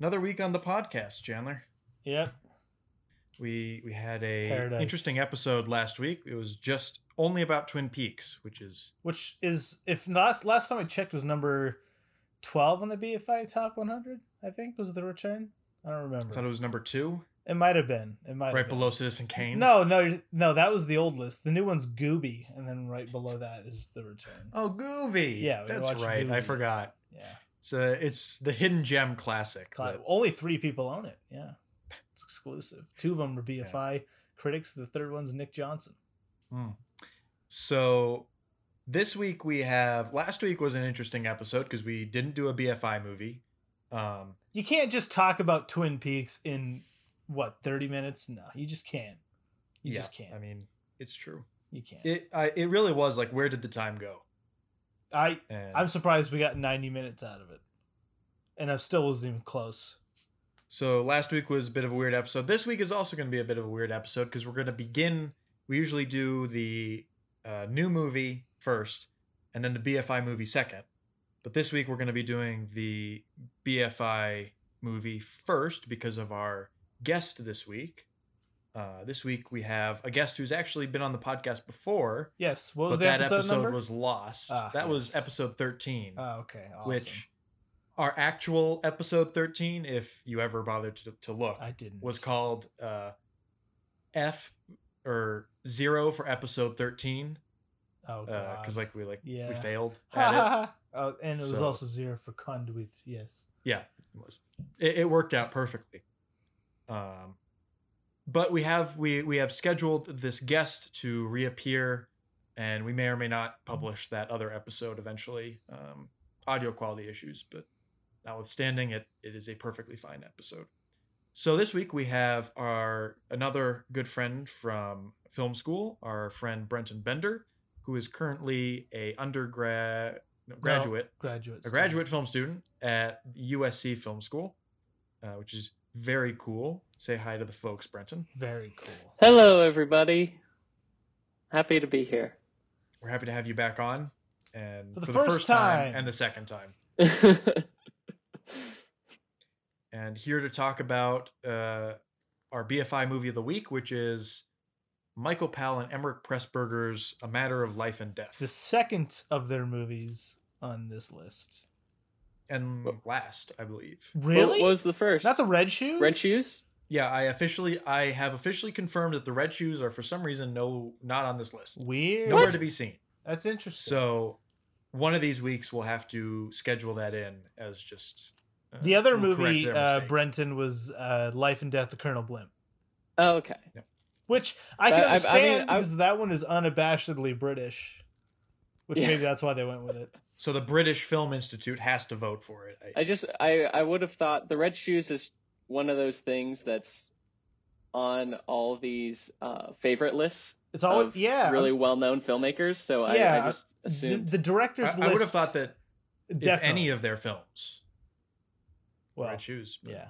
Another week on the podcast, Chandler. Yep. We we had a Paradise. interesting episode last week. It was just only about Twin Peaks, which is Which is if last last time I checked was number twelve on the BFI Top 100. I think was the return. I don't I remember. thought it was number two, It might have been. It might right been. below Citizen Kane. No, no, no. That was the old list. The new one's Gooby, and then right below that is the return. Oh, Gooby. Yeah, we that's right. I forgot. Yeah, It's a, it's the hidden gem classic. Cla- that- only three people own it. Yeah, it's exclusive. Two of them are BFI critics. The third one's Nick Johnson. Hmm. So this week we have. Last week was an interesting episode because we didn't do a BFI movie. Um, You can't just talk about Twin Peaks in what thirty minutes. No, you just can't. You yeah, just can't. I mean, it's true. you can't. It I, it really was like, where did the time go? I And I'm surprised we got 90 minutes out of it, and I still wasn't even close. So last week was a bit of a weird episode. This week is also going to be a bit of a weird episode because we're going to begin. We usually do the uh, new movie first, and then the BFI movie second. But this week we're going to be doing the BFI movie first because of our guest this week. Uh, this week we have a guest who's actually been on the podcast before, Yes. What was but that episode, episode was lost. Ah, that was yes. episode thirteen Oh, okay. Awesome. which our actual episode 13 if you ever bothered to, to look I didn't was called uh f or zero for episode 13 Oh because god. like we like yeah. we failed at it. Oh, and it was also zero for conduits. Yes. yeah it was it, it worked out perfectly um but we have we we have scheduled this guest to reappear and we may or may not publish that other episode eventually. Um audio quality issues but notwithstanding it it is a perfectly fine episode. So this week we have our another good friend from film school our friend brenton bender who is currently a undergrad no, graduate. Graduate. a graduate film student at USC Film School, uh, which is very cool. Say hi to the folks, Brenton. Very cool. Hello, everybody. Happy to be here. We're happy to have you back on, and For the first time. and the second time, and here to talk about uh, our BFI movie of the week, which is Michael Powell and Emeric Pressburger's A Matter of Life and Death, The second of their movies on this list. And last, I believe. Really? What was the first? Not the red shoes. Red Shoes? Yeah, I officially, I have officially confirmed that the red shoes are for some reason no, not on this list. Weird. Nowhere to be seen. That's interesting. So one of these weeks we'll have to schedule that in as just uh, the other we'll movie, uh. Brenton, was uh, Life and Death of Colonel Blimp, Oh, okay. which I can Uh, I- I mean, understand I- because that one is unabashedly British. Which Yeah. maybe that's why they went with it. So the British Film Institute has to vote for it. I- I just I I would have thought the Red Shoes is one of those things that's on all these uh, favorite lists It's always yeah, really well-known filmmakers. So I, Yeah, I just the, assumed. the director's I, list. I would have thought that if definitely. any of their films, well, red shoes. but- yeah,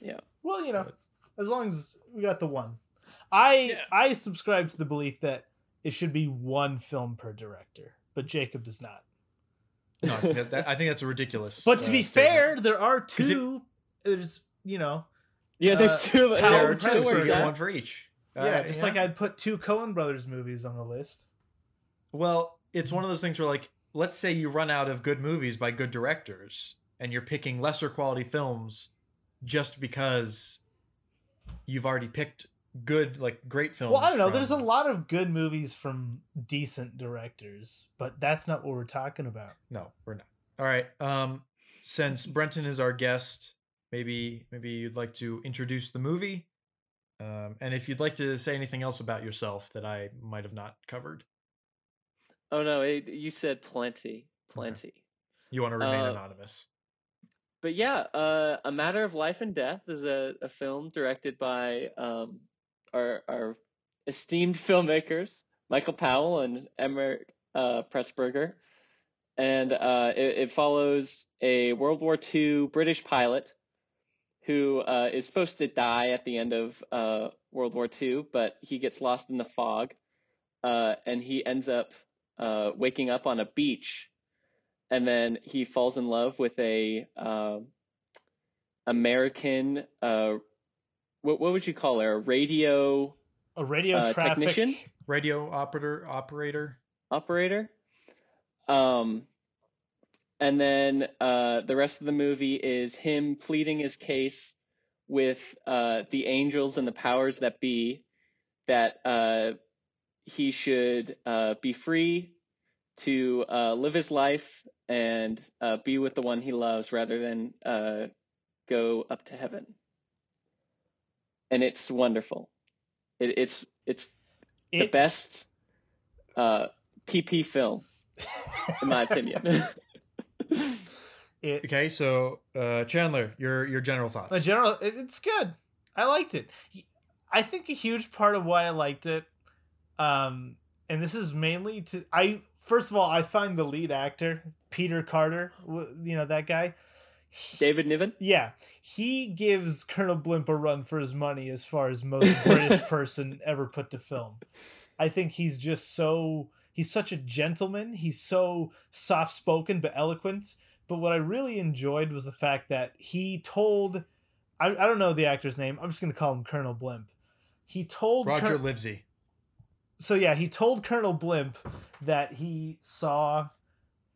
Yeah. Well, you know, But- as long as we got the one, I Yeah. I subscribe to the belief that it should be one film per director, but Jacob does not. No, I think, that, that- I think that's a ridiculous. But to uh, be statement. fair, there are 'Cause it- two. There's you know yeah, there's uh, two. Powell there there are two, two so you get one for each. Uh, yeah, just like I'd put two Coen brothers movies on the list. Well, it's one of those things where, like, let's say you run out of good movies by good directors, and you're picking lesser quality films just because you've already picked good, like, great films. Well, I don't know. There's a lot of good movies from decent directors, but that's not what we're talking about. No, we're not. All right. Um, since Brenton is our guest, maybe maybe you'd like to introduce the movie, um, and if you'd like to say anything else about yourself that I might have not covered, Oh no, it, you said plenty, plenty. you want to remain Uh, anonymous. But yeah, uh, A Matter of Life and Death is a, a film directed by um, our, our esteemed filmmakers, Michael Powell and Emeric uh, Pressburger. And uh, it, it follows a World War II British pilot who uh, is supposed to die at the end of uh, World War II, but he gets lost in the fog. Uh, and he ends up uh, waking up on a beach and then he falls in love with a American what what would you call her? A radio A radio Uh, traffic technician? Radio operator operator. operator. Um, and then uh, the rest of the movie is him pleading his case with uh, the angels and the powers that be that uh, he should uh, be free to uh, live his life and uh, be with the one he loves rather than uh, go up to heaven. And it's wonderful. It, it's it's the best uh, PP film, in my opinion. it, Okay, so uh, Chandler, your your general thoughts. The general, it, it's good. I liked it. I think a huge part of why I liked it, um, and this is mainly to I. First of all, I find the lead actor Peter Carter, w- you know that guy. He- David Niven. Yeah, he gives Colonel Blimp a run for his money as far as most British person ever put to film. I think he's just so he's such a gentleman. He's so soft spoken but eloquent. But what I really enjoyed was the fact that he told I, I don't know the actor's name. I'm just gonna call him Colonel Blimp. He told Roger Col- Livesey. so yeah, he told Colonel Blimp that he saw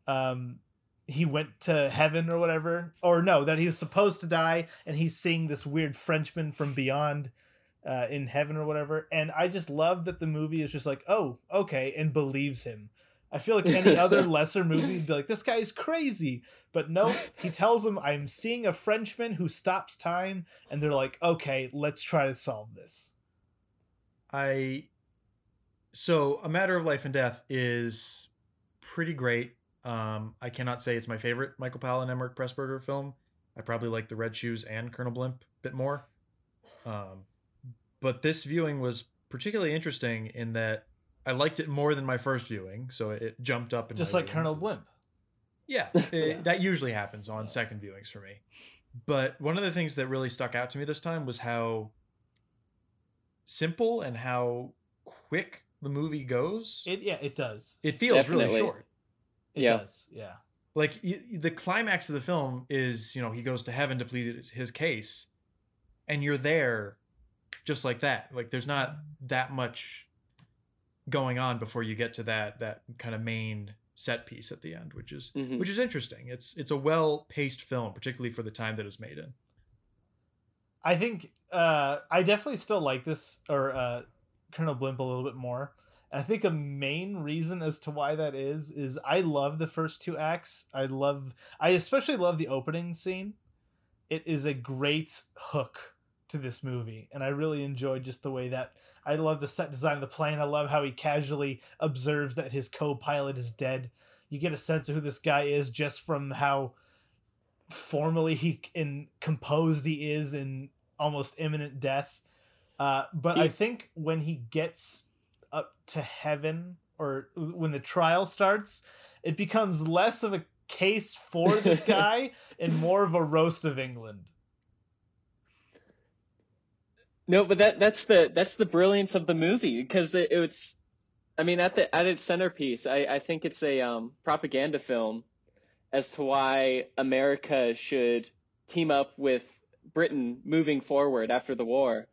um he went to heaven or whatever or no, that he was supposed to die and he's seeing this weird Frenchman from beyond uh in heaven or whatever. And I just love that the movie is just like, "Oh, okay," and believes him. I feel like any other lesser movie would be like, "This guy is crazy." But no, he tells him, "I'm seeing a Frenchman who stops time." And they're like, "Okay, let's try to solve this." I so a matter of life and death is pretty great. Um, I cannot say it's my favorite Michael Powell and Emeric Pressburger film. I probably like the Red Shoes and Colonel Blimp a bit more. Um, but this viewing was particularly interesting in that I liked it more than my first viewing, so it jumped up. In Just like Colonel. Blimp. Yeah, it- that usually happens on second viewings for me. But one of the things that really stuck out to me this time was how simple and how quick the movie goes. It, It yeah, it does. It feels really short. It Yeah. does. Yeah. Like y- y- the climax of the film is, you know, he goes to heaven to plead his, his case, and you're there, just like that. Like there's not that much going on before you get to that that kind of main set piece at the end, which is Mhm. which is interesting. It's it's a well paced film, particularly for the time that it was made in. I think uh, I definitely still like this or uh, Colonel Blimp a little bit more. I think a main reason as to why that is is I love the first two acts. I love I especially love the opening scene. It is a great hook to this movie and I really enjoyed just the way that I love the set design of the plane. I love how he casually observes that his co-pilot is dead. You get a sense of who this guy is just from how formally he and composed he is in almost imminent death. Uh, but I think when he gets up to heaven or when the trial starts, it becomes less of a case for this guy and more of a roast of England. No, but that that's the that's the brilliance of the movie because it, it's, I mean, at the at its centerpiece, I I think it's a um, propaganda film as to why America should team up with Britain moving forward after the war,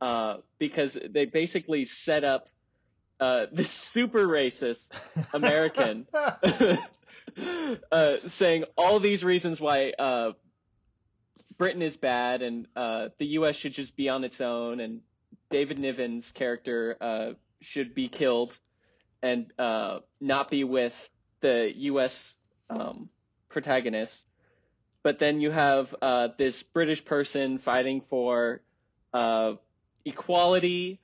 uh, because they basically set up uh, this super racist American uh, saying all these reasons why uh, Britain is bad and uh, the U.S. should just be on its own, and David Niven's character uh, should be killed and uh, not be with the U.S. Um, protagonist. But then you have uh, this British person fighting for uh, equality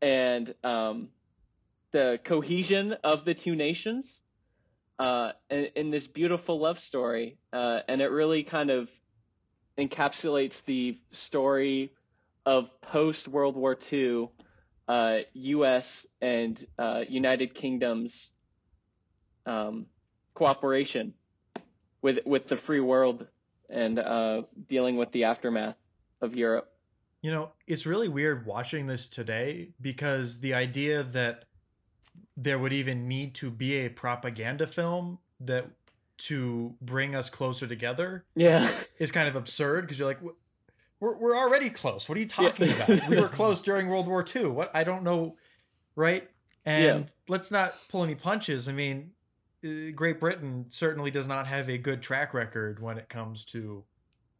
and um, the cohesion of the two nations uh, in, in this beautiful love story. Uh, and it really kind of encapsulates the story of post World War II uh, U.S. and uh, United Kingdom's um, cooperation with with the free world and uh, dealing with the aftermath of Europe. You know, it's really weird watching this today because the idea that there would even need to be a propaganda film that to bring us closer together Yeah. is kind of absurd because you're like, we're, we're already close. What are you talking about? We were close during World War II. What? I don't know, right? And let's not pull any punches. I mean, uh, Great Britain certainly does not have a good track record when it comes to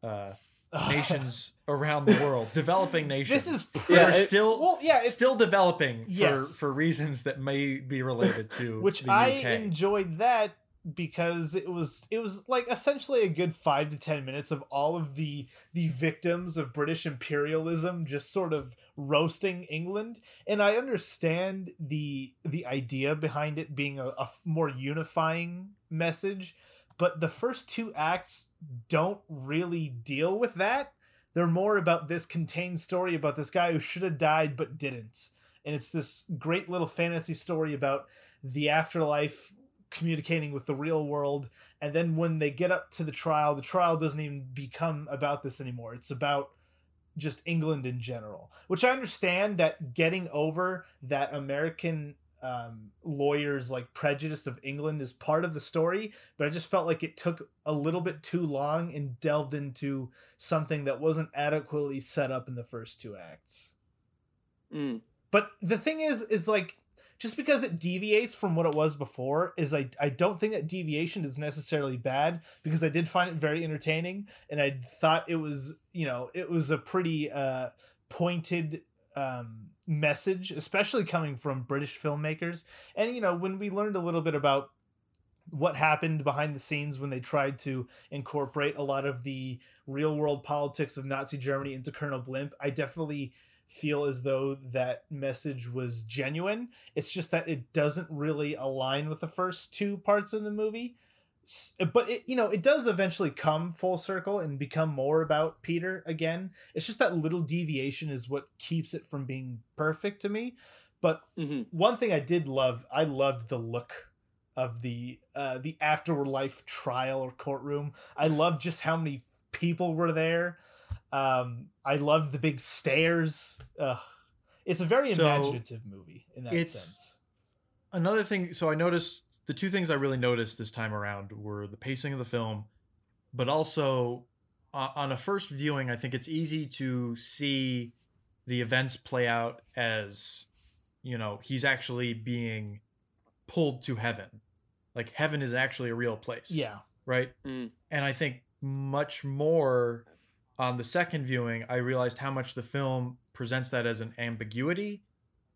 uh, nations around the world, developing nations. this is pretty, Yeah, it- still well, yeah, it's still developing for Yes. for reasons that may be related to which I enjoyed that because it was it was like essentially a good five to ten minutes of all of the the victims of British imperialism just sort of roasting England, and I understand the the idea behind it being a more unifying message, but the first two acts don't really deal with that. They're more about this contained story about this guy who should have died but didn't. And it's this great little fantasy story about the afterlife communicating with the real world and then when they get up to the trial the trial doesn't even become about this anymore it's about just england in general which i understand that getting over that american um, lawyers like prejudice of england is part of the story but i just felt like it took a little bit too long and delved into something that wasn't adequately set up in the first two acts Mm. but the thing is, is like just because it deviates from what it was before is I I don't think that deviation is necessarily bad because I did find it very entertaining and I thought it was you know it was a pretty uh pointed um message especially coming from British filmmakers and you know when we learned a little bit about what happened behind the scenes when they tried to incorporate a lot of the real world politics of Nazi Germany into Colonel Blimp I definitely feel as though that message was genuine. It's just that it doesn't really align with the first two parts of the movie. But it, you know, it does eventually come full circle and become more about Peter again. It's just that little deviation is what keeps it from being perfect to me. But hmm one thing I did love, I loved the look of the uh, the afterlife trial or courtroom. I loved just how many people were there. Um, I loved the big stairs. Ugh. It's a very So, imaginative movie in that sense. another thing so i noticed the two things i really noticed this time around were the pacing of the film but also uh, on a first viewing i think it's easy to see the events play out as you know he's actually being pulled to heaven like heaven is actually a real place Yeah. right Mm. and i think much more on the second viewing i realized how much the film presents that as an ambiguity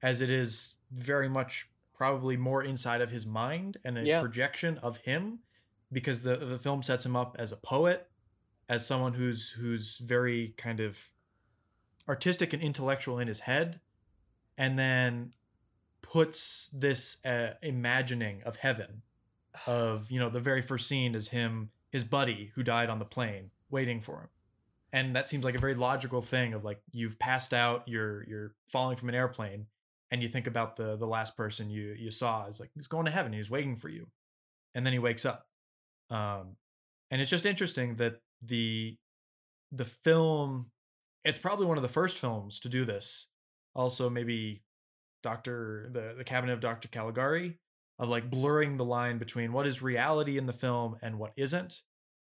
as it is very much probably more inside of his mind and a Yeah. projection of him because the the film sets him up as a poet as someone who's who's very kind of artistic and intellectual in his head and then puts this uh, imagining of heaven of you know the very first scene is him his buddy who died on the plane waiting for him and that seems like a very logical thing of like you've passed out you're you're falling from an airplane and you think about the the last person you you saw is like he's going to heaven he's waiting for you and then he wakes up. Um and it's just interesting that the the film it's probably one of the first films to do this. Also maybe dr the the cabinet of dr caligari of like blurring the line between what is reality in the film and what isn't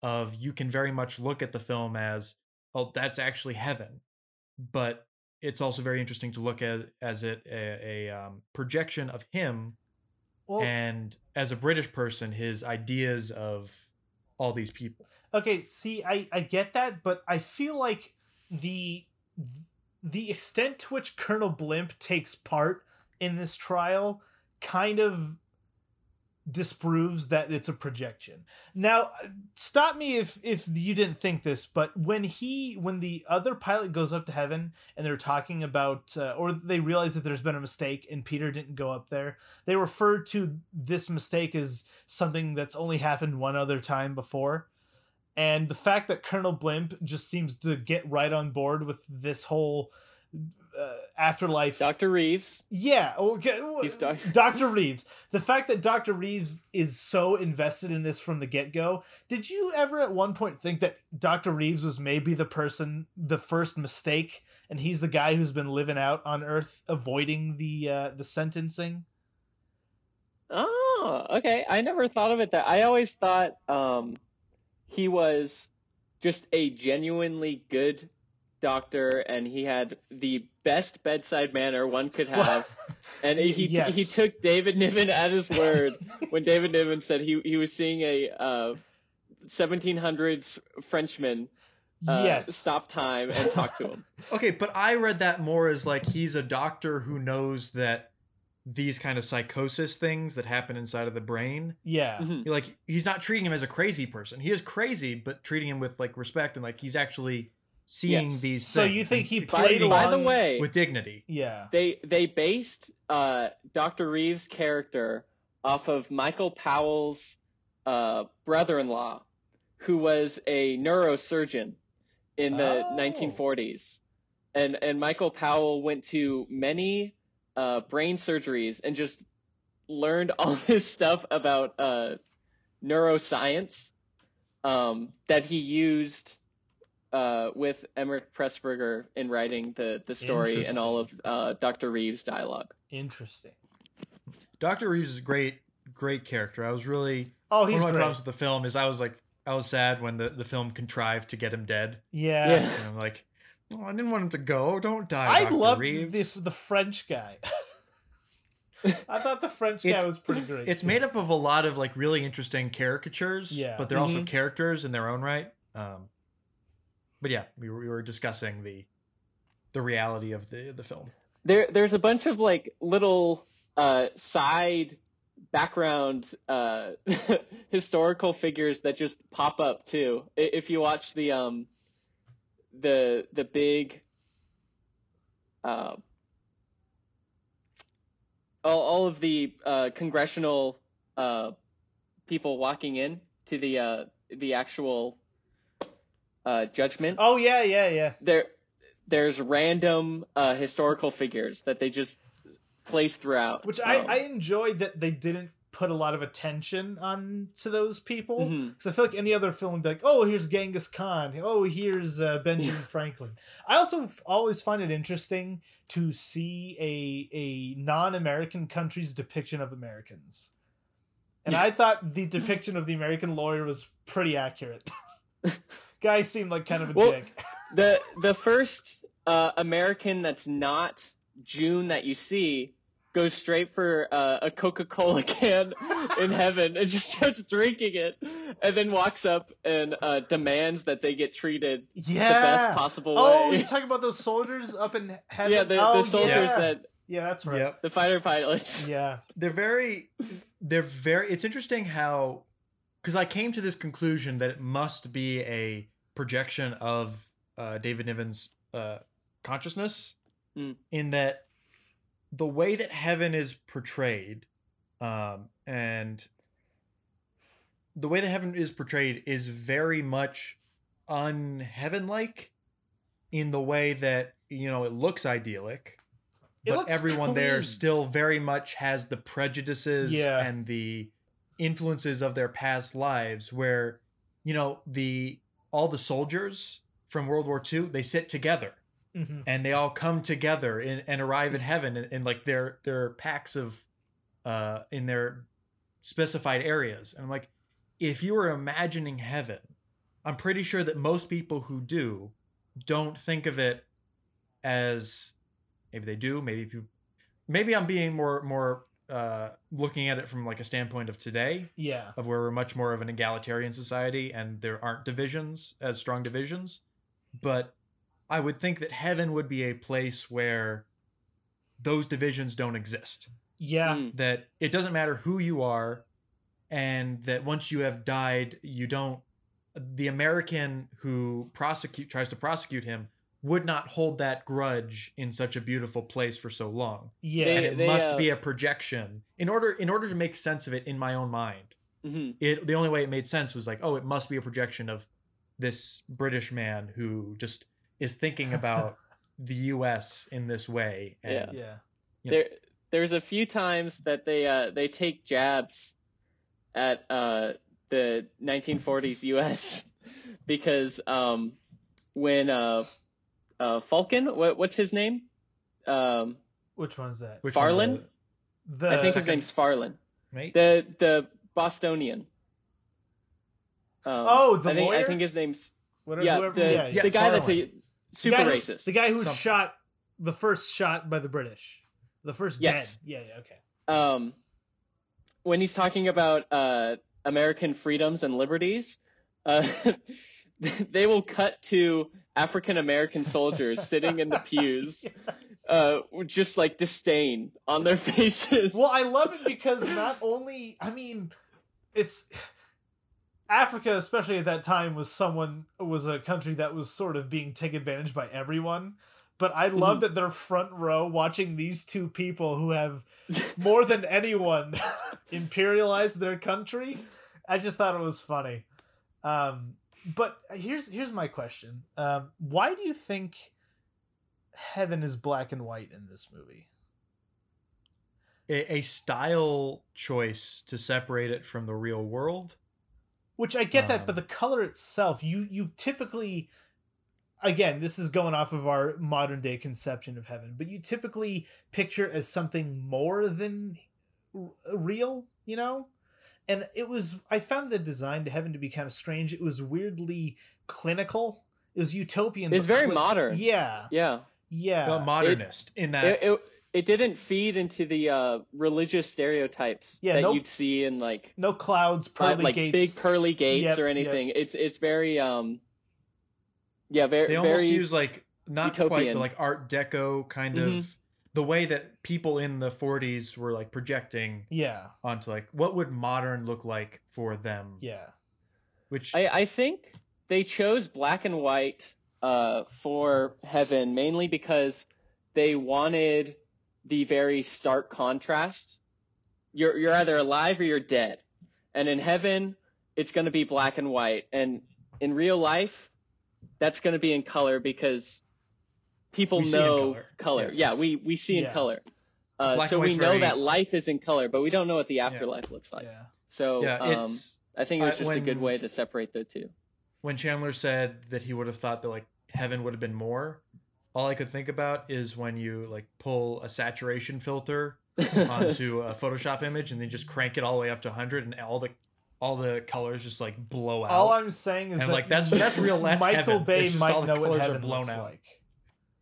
of you can very much look at the film as oh that's actually heaven. But it's also very interesting to look at as it a, a um, projection of him Well, and as a british person his ideas of all these people. Okay, see, I I get that, but I feel like the the extent to which Colonel Blimp takes part in this trial kind of disproves that it's a projection. Now, stop me if if you didn't think this, but when he when the other pilot goes up to heaven and they're talking about uh, or they realize that there's been a mistake and Peter didn't go up there, they refer to this mistake as something that's only happened one other time before. And the fact that Colonel Blimp just seems to get right on board with this whole uh, afterlife Dr. Reeves. yeah, okay. He's doc- Dr. Reeves. The fact that Dr. Reeves is so invested in this from the get go. Did you ever at one point think that Dr. Reeves was maybe the person, the first mistake, and he's the guy who's been living out on Earth avoiding the uh, the sentencing? Oh, Oh, okay. I never thought of it that. I always thought um, he was just a genuinely good doctor, and he had the best bedside manner one could have. and he Yes. he took David Niven at his word when David Niven said he he was seeing a uh, 1700s Frenchman uh, yes. stop time and talk to him. Okay, but I read that more as like he's a doctor who knows that these kind of psychosis things that happen inside of the brain, Yeah. Mhm. like he's not treating him as a crazy person. He is crazy, but treating him with like respect and like he's actually seeing Yes. these. So you think and he By, played treating by the along- way, with dignity? Yeah. they they based uh, Dr. Reeves' character off of Michael Powell's uh, brother-in-law, who was a neurosurgeon in the Oh. 1940s, and and Michael Powell went to many uh, brain surgeries and just learned all this stuff about uh, neuroscience um, that he used. Uh, with Emeric Pressburger in writing the, the story and all of uh, Dr. Reeves' dialogue. Interesting. Doctor Reeves is a great, great character. I was really Oh, he's one of my great. problems with the film is I was like I was sad when the, the film contrived to get him dead. Yeah. Yeah. And I'm like, oh, I didn't want him to go. Don't die. I Dr. loved Reeves. the the French guy. I thought the French guy It's- was pretty great. It's too. made up of a lot of like really interesting caricatures. Yeah. But they're also Mhm. characters in their own right. Um, but yeah, we were, we were discussing the the reality of the the film. There, there's a bunch of like little uh, side background uh, historical figures that just pop up too. If you watch the um, the the big uh, all, all of the uh, congressional uh, people walking in to the uh, the actual uh, judgment. Oh yeah, yeah, yeah. there there's random uh, historical figures that they just place throughout. Which I Um, I enjoyed that they didn't put a lot of attention on to those people. Because I feel like any other film would be like, oh, here's Genghis Khan. Oh, here's uh, Benjamin Franklin. I also f- always find it interesting to see a a non-American country's depiction of Americans. And I thought the depiction of the American lawyer was pretty accurate. Guy seemed like kind of a Well, dick. the the first uh, American that's not June that you see goes straight for uh, a Coca Cola can in heaven and just starts drinking it, and then walks up and uh, demands that they get treated Yeah. the best possible Oh, way. Oh, you're talking about those soldiers up in heaven? yeah, the, oh, the soldiers yeah. that Yeah, that's right. Yep. the fighter pilots. Yeah. they're very they're very it's interesting how because i came to this conclusion that it must be a projection of uh, david niven's uh, consciousness Mm. in that the way that heaven is portrayed um, and the way that heaven is portrayed is very much unheaven like in the way that you know it looks idyllic It but looks everyone there still very much has the prejudices Yeah. and the influences of their past lives where you know the all the soldiers from world war ii they sit together. Hmm and they all come together in, and arrive in heaven in, in like their their packs of uh in their specified areas. And i'm like if you were imagining heaven i'm pretty sure that most people who do don't think of it as maybe they do maybe people, maybe i'm being more more uh looking at it from like a standpoint of today Yeah. of where we're much more of an egalitarian society and there aren't divisions as strong divisions. But I would think that heaven would be a place where those divisions don't exist. Yeah. Mm. That it doesn't matter who you are, and that once you have died, you don't. The American who prosecute tries to prosecute him would not hold that grudge in such a beautiful place for so long Yeah. They- and it must uh, be a projection in order in order to make sense of it in my own mind hmm it the only way it made sense was like oh it must be a projection of this british man who just is thinking about the us in this way and yeah. Yeah. There, there's a few times that they uh, they take jabs at uh, the 1940s U.S. because um, when uh, uh, Falcon, what, what's his name? Um, Which one's that? which Farlan? one, The I think his name's Farlan. mate. The the Bostonian. Um, Oh, the I think, I think his name's Whatever, yeah, whoever, the, yeah, yeah. the guy that's a super guy who- racist. The guy who was Some- shot the first shot by the British. The first Yes. dead. Yeah, yeah, okay. um, when he's talking about uh, American freedoms and liberties, uh, they will cut to African American soldiers sitting in the pews, Yes. uh, just like disdain on their faces. Well, I love it because not only, I mean, it's Africa, especially at that time, was someone was a country that was sort of being taken advantage by everyone. But I love that they're front row watching these two people who have more than anyone imperialized their country. I just thought it was funny. Um, but here's here's my question: um, Why do you think heaven is black and white in this movie? A, a style choice to separate it from the real world. Which I get that, but Um, the color itself, you you typically, again, this is going off of our modern day conception of heaven, but you typically picture as something more than real, you know. And it was, I found the design to heaven to be kind of strange. It was weirdly clinical. It was utopian. it's but very cli- modern. Yeah, Yeah. yeah. a modernist in that It, it, it didn't feed into the uh, religious stereotypes Yeah, that nope. you'd see in like no clouds, uh, like gates, big pearly gates Yep, or yep. anything. It's it's very um yeah, very they almost very use like not quite but like art deco kind Mhm. of the way that people in the 40s were like projecting Yeah, onto like what would modern look like for them yeah. which I, I think they chose black and white uh, for Heaven mainly because they wanted the very stark contrast. You're you're either alive or you're dead, and in Heaven, it's going to be black and white, and in real life, that's going to be in color because people We know color. Yeah. we we see in Yeah. color. Uh, so we know very- that life is in color, but we don't know what the afterlife looks like. yeah. So yeah um, I think it was I- just a good way to separate the two. when chandler said that he would have thought that like heaven would have been more all i could think about is when you like pull a saturation filter onto a photoshop image and then just crank it all the way up to 100 and all the all the colors just like blow out All I'm saying is And, that like, that's- that's real- that's Michael heaven. Bay It's just all might the know what colors are heaven blown looks out. like.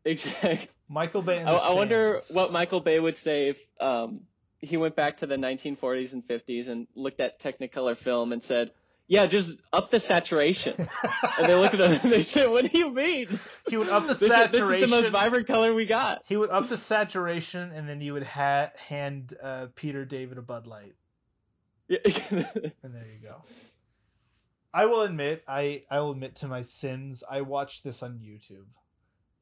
Exactly. Michael Bay. I, I wonder what Michael Bay would say if um, he went back to the 1940s and 50s and looked at Technicolor film and said, "Yeah, just up the saturation." and they look at him and they say, "What do you mean? he would up the This is, saturation. this is the most vibrant color we got." he would up the saturation, and then you would ha- hand uh, Peter David a Bud Light, Yeah. and there you go. I will admit, I I will admit to my sins. I watched this on YouTube,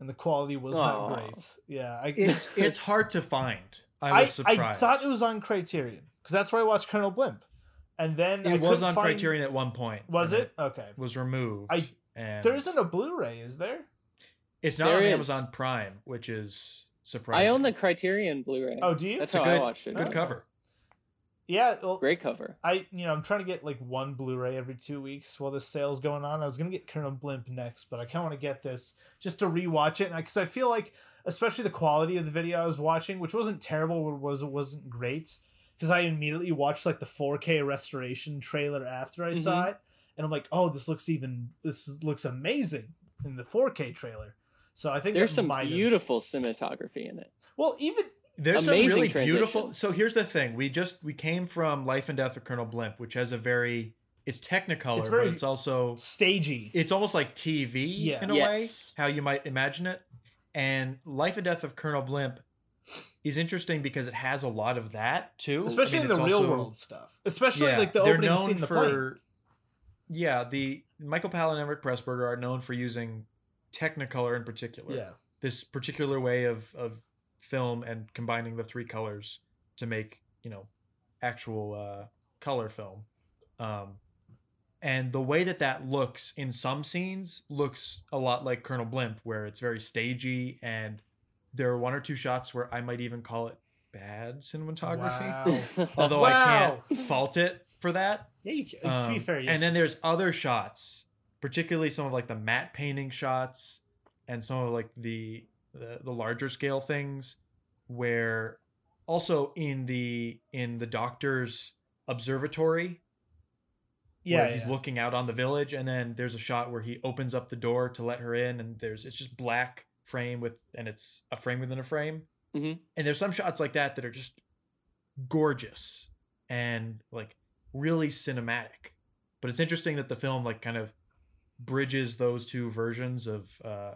and the quality was Aw. not great. Yeah, I it's it's hard to find i I, was surprised I thought it was on Criterion because that's where I watched Colonel Blimp, and then I it was on find- criterion at one point Was and it okay? was removed I- and There isn't a Blu-ray, is there? it's not There on is. Amazon Prime, which is surprising. I own the Criterion Blu-ray. Oh, do you? That's It's a how I watched it. good oh. cover. Yeah, well, Great cover. I you know I'm trying to get like one Blu-ray every two weeks while the sale's going on. I was gonna get Colonel Blimp next, but I kind of want to get this just to rewatch it because I feel like, especially the quality of the video I was watching, which wasn't terrible, but was wasn't great, because I immediately watched like the 4K restoration trailer after I saw Mhm. it, and I'm like, oh, this looks even this looks amazing in the 4K trailer. So I think There's some beautiful cinematography in it. Well, even There's Amazing some really transition. beautiful. So here's the thing: we just we came from Life and Death of Colonel Blimp, which has a very it's Technicolor, It's very- but it's also stagey. it's almost like TV Yeah. in a Yes. way, how you might imagine it. And Life and Death of Colonel Blimp is interesting because it has a lot of that too, especially I mean, in the real also- world stuff. Especially Yeah, like the they're opening known scene in the for. plane. Yeah, the Michael Powell and Emeric Pressburger are known for using Technicolor in particular. Yeah. this particular way of of film and combining the three colors to make you know actual uh, color film um, and the way that that looks in some scenes looks a lot like colonel blimp where it's very stagey and there are one or two shots where i might even call it bad cinematography Wow. although Wow. i can't fault it for that Yeah, you can, to be um, fair, yes. And then there's other shots, particularly some of like the matte painting shots and some of like the the, the larger scale things where also in the in the doctor's observatory Yeah, where he's yeah. looking out on the village and then there's a shot where he opens up the door to let her in and there's it's just black frame with and it's a frame within a frame Mhm. and there's some shots like that that are just gorgeous and like really cinematic but it's interesting that the film like kind of bridges those two versions of uh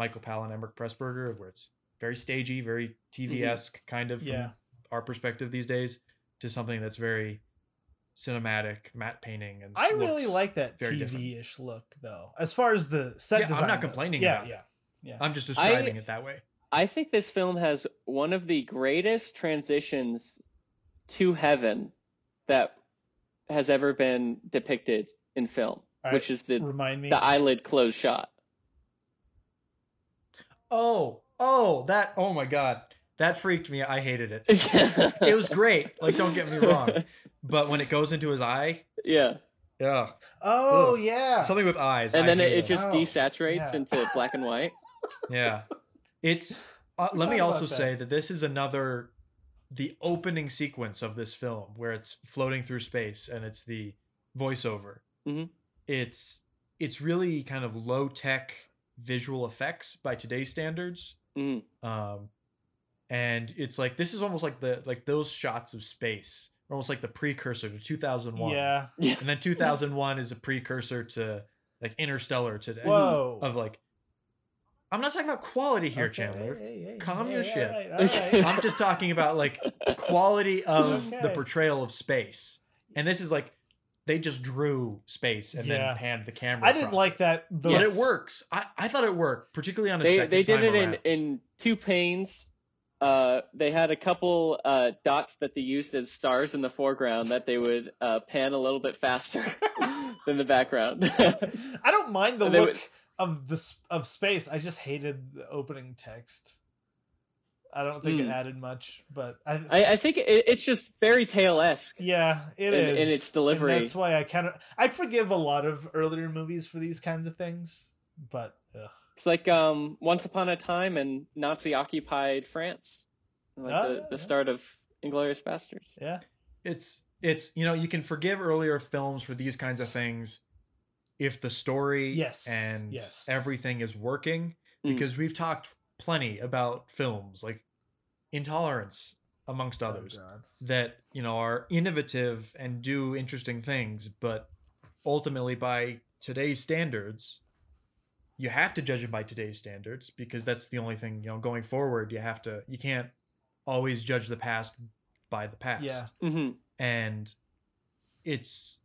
michael powell and emeric pressburger where it's very stagey very mm-hmm. tv-esque kind of from Yeah. our perspective these days to something that's very cinematic matte painting and I really like that very different. TV-ish look though. As far as the set Yeah, I'm not goes. complaining Yeah, about it. yeah. i'm just describing it that way I think this film has one of the greatest transitions to heaven that has ever been depicted in film, All which is the Remind me. the eyelid closed shot. Oh oh that oh my god that freaked me i hated it it was great like don't get me wrong but when it goes into his eye yeah, yeah oh Ugh. yeah. something with eyes and I then it, it just Oh, desaturates yeah. into black and white. yeah it's uh, let me also that. say that this is another the opening sequence of this film where it's floating through space and it's the voiceover Mhm. it's it's really kind of low tech visual effects by today's standards Mm. um and it's like this is almost like the like those shots of space are almost like the precursor to 2001 Yeah. Yeah, and then 2001 is a precursor to like interstellar today Whoa. of like i'm not talking about quality here Okay, chandler hey, hey, Calm hey, your all shit. right, all right. i'm just talking about like quality of the portrayal of space and this is like they just drew space and Yeah. then panned the camera I didn't like it. that. but Those, it works I, I thought it worked particularly on a they second they did time it in around. in two panes. Uh, they had a couple uh, dots that they used as stars in the foreground that they would uh, pan a little bit faster than the background. I don't mind the And look would- of this of space. I just hated the opening text. I don't think it Hmm. added much, but I, I, I think it, it's just fairy tale esque. yeah, it in- is in its delivery. And that's why I kind of I forgive a lot of earlier movies for these kinds of things, but ugh. It's like um, Once Upon a Time in Nazi occupied France, like Ah, the, yeah, the yeah. start of Inglourious Basterds. yeah, it's it's you know you can forgive earlier films for these kinds of things if the story Yes, and yes. everything is working Mm. because we've talked plenty about films like intolerance amongst Oh, others God. that you know are innovative and do interesting things but ultimately by today's standards you have to judge it by today's standards because that's the only thing you know going forward you have to you can't always judge the past by the past Yeah. hmm and it's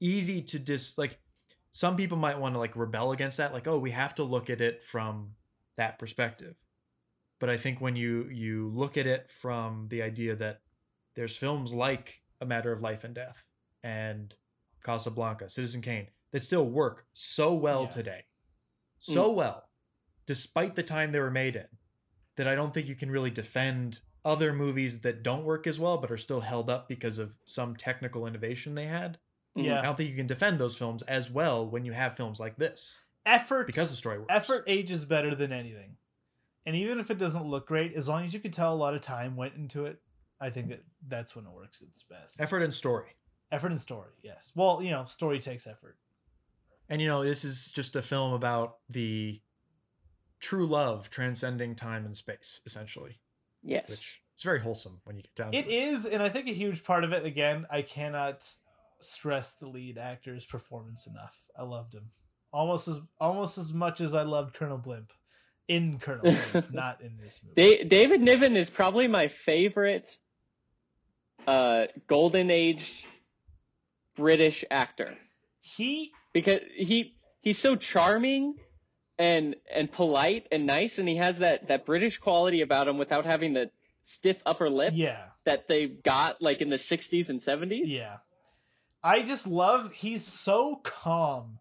easy to dis like some people might want to like rebel against that like oh we have to look at it from that perspective. But i think when you you look at it from the idea that there's films like a matter of life and death and casablanca citizen kane that still work so well Yeah. today. Mm. So well despite the time they were made in that i don't think you can really defend other movies that don't work as well but are still held up because of some technical innovation they had. Yeah. I don't think you can defend those films as well when you have films like this effort because the story works. effort ages better than anything, and even if it doesn't look great, as long as you can tell a lot of time went into it, I think that that's when it works its best. effort and story. effort and story, yes. Well, you know, story takes effort. And you know, this is just a film about the true love transcending time and space, essentially, Yes. which is very wholesome when you get down It it. is, and I think a huge part of it. Again, I cannot stress the lead actor's performance enough. I loved him almost as almost as much as I loved Colonel Blimp in Colonel Blimp, not in this movie. Da- David Niven is probably my favorite uh, golden age British actor he because he he's so charming and and polite and nice, and he has that that British quality about him without having the stiff upper lip yeah. that they got like in the 60s and 70s. Yeah. I just love he's so calm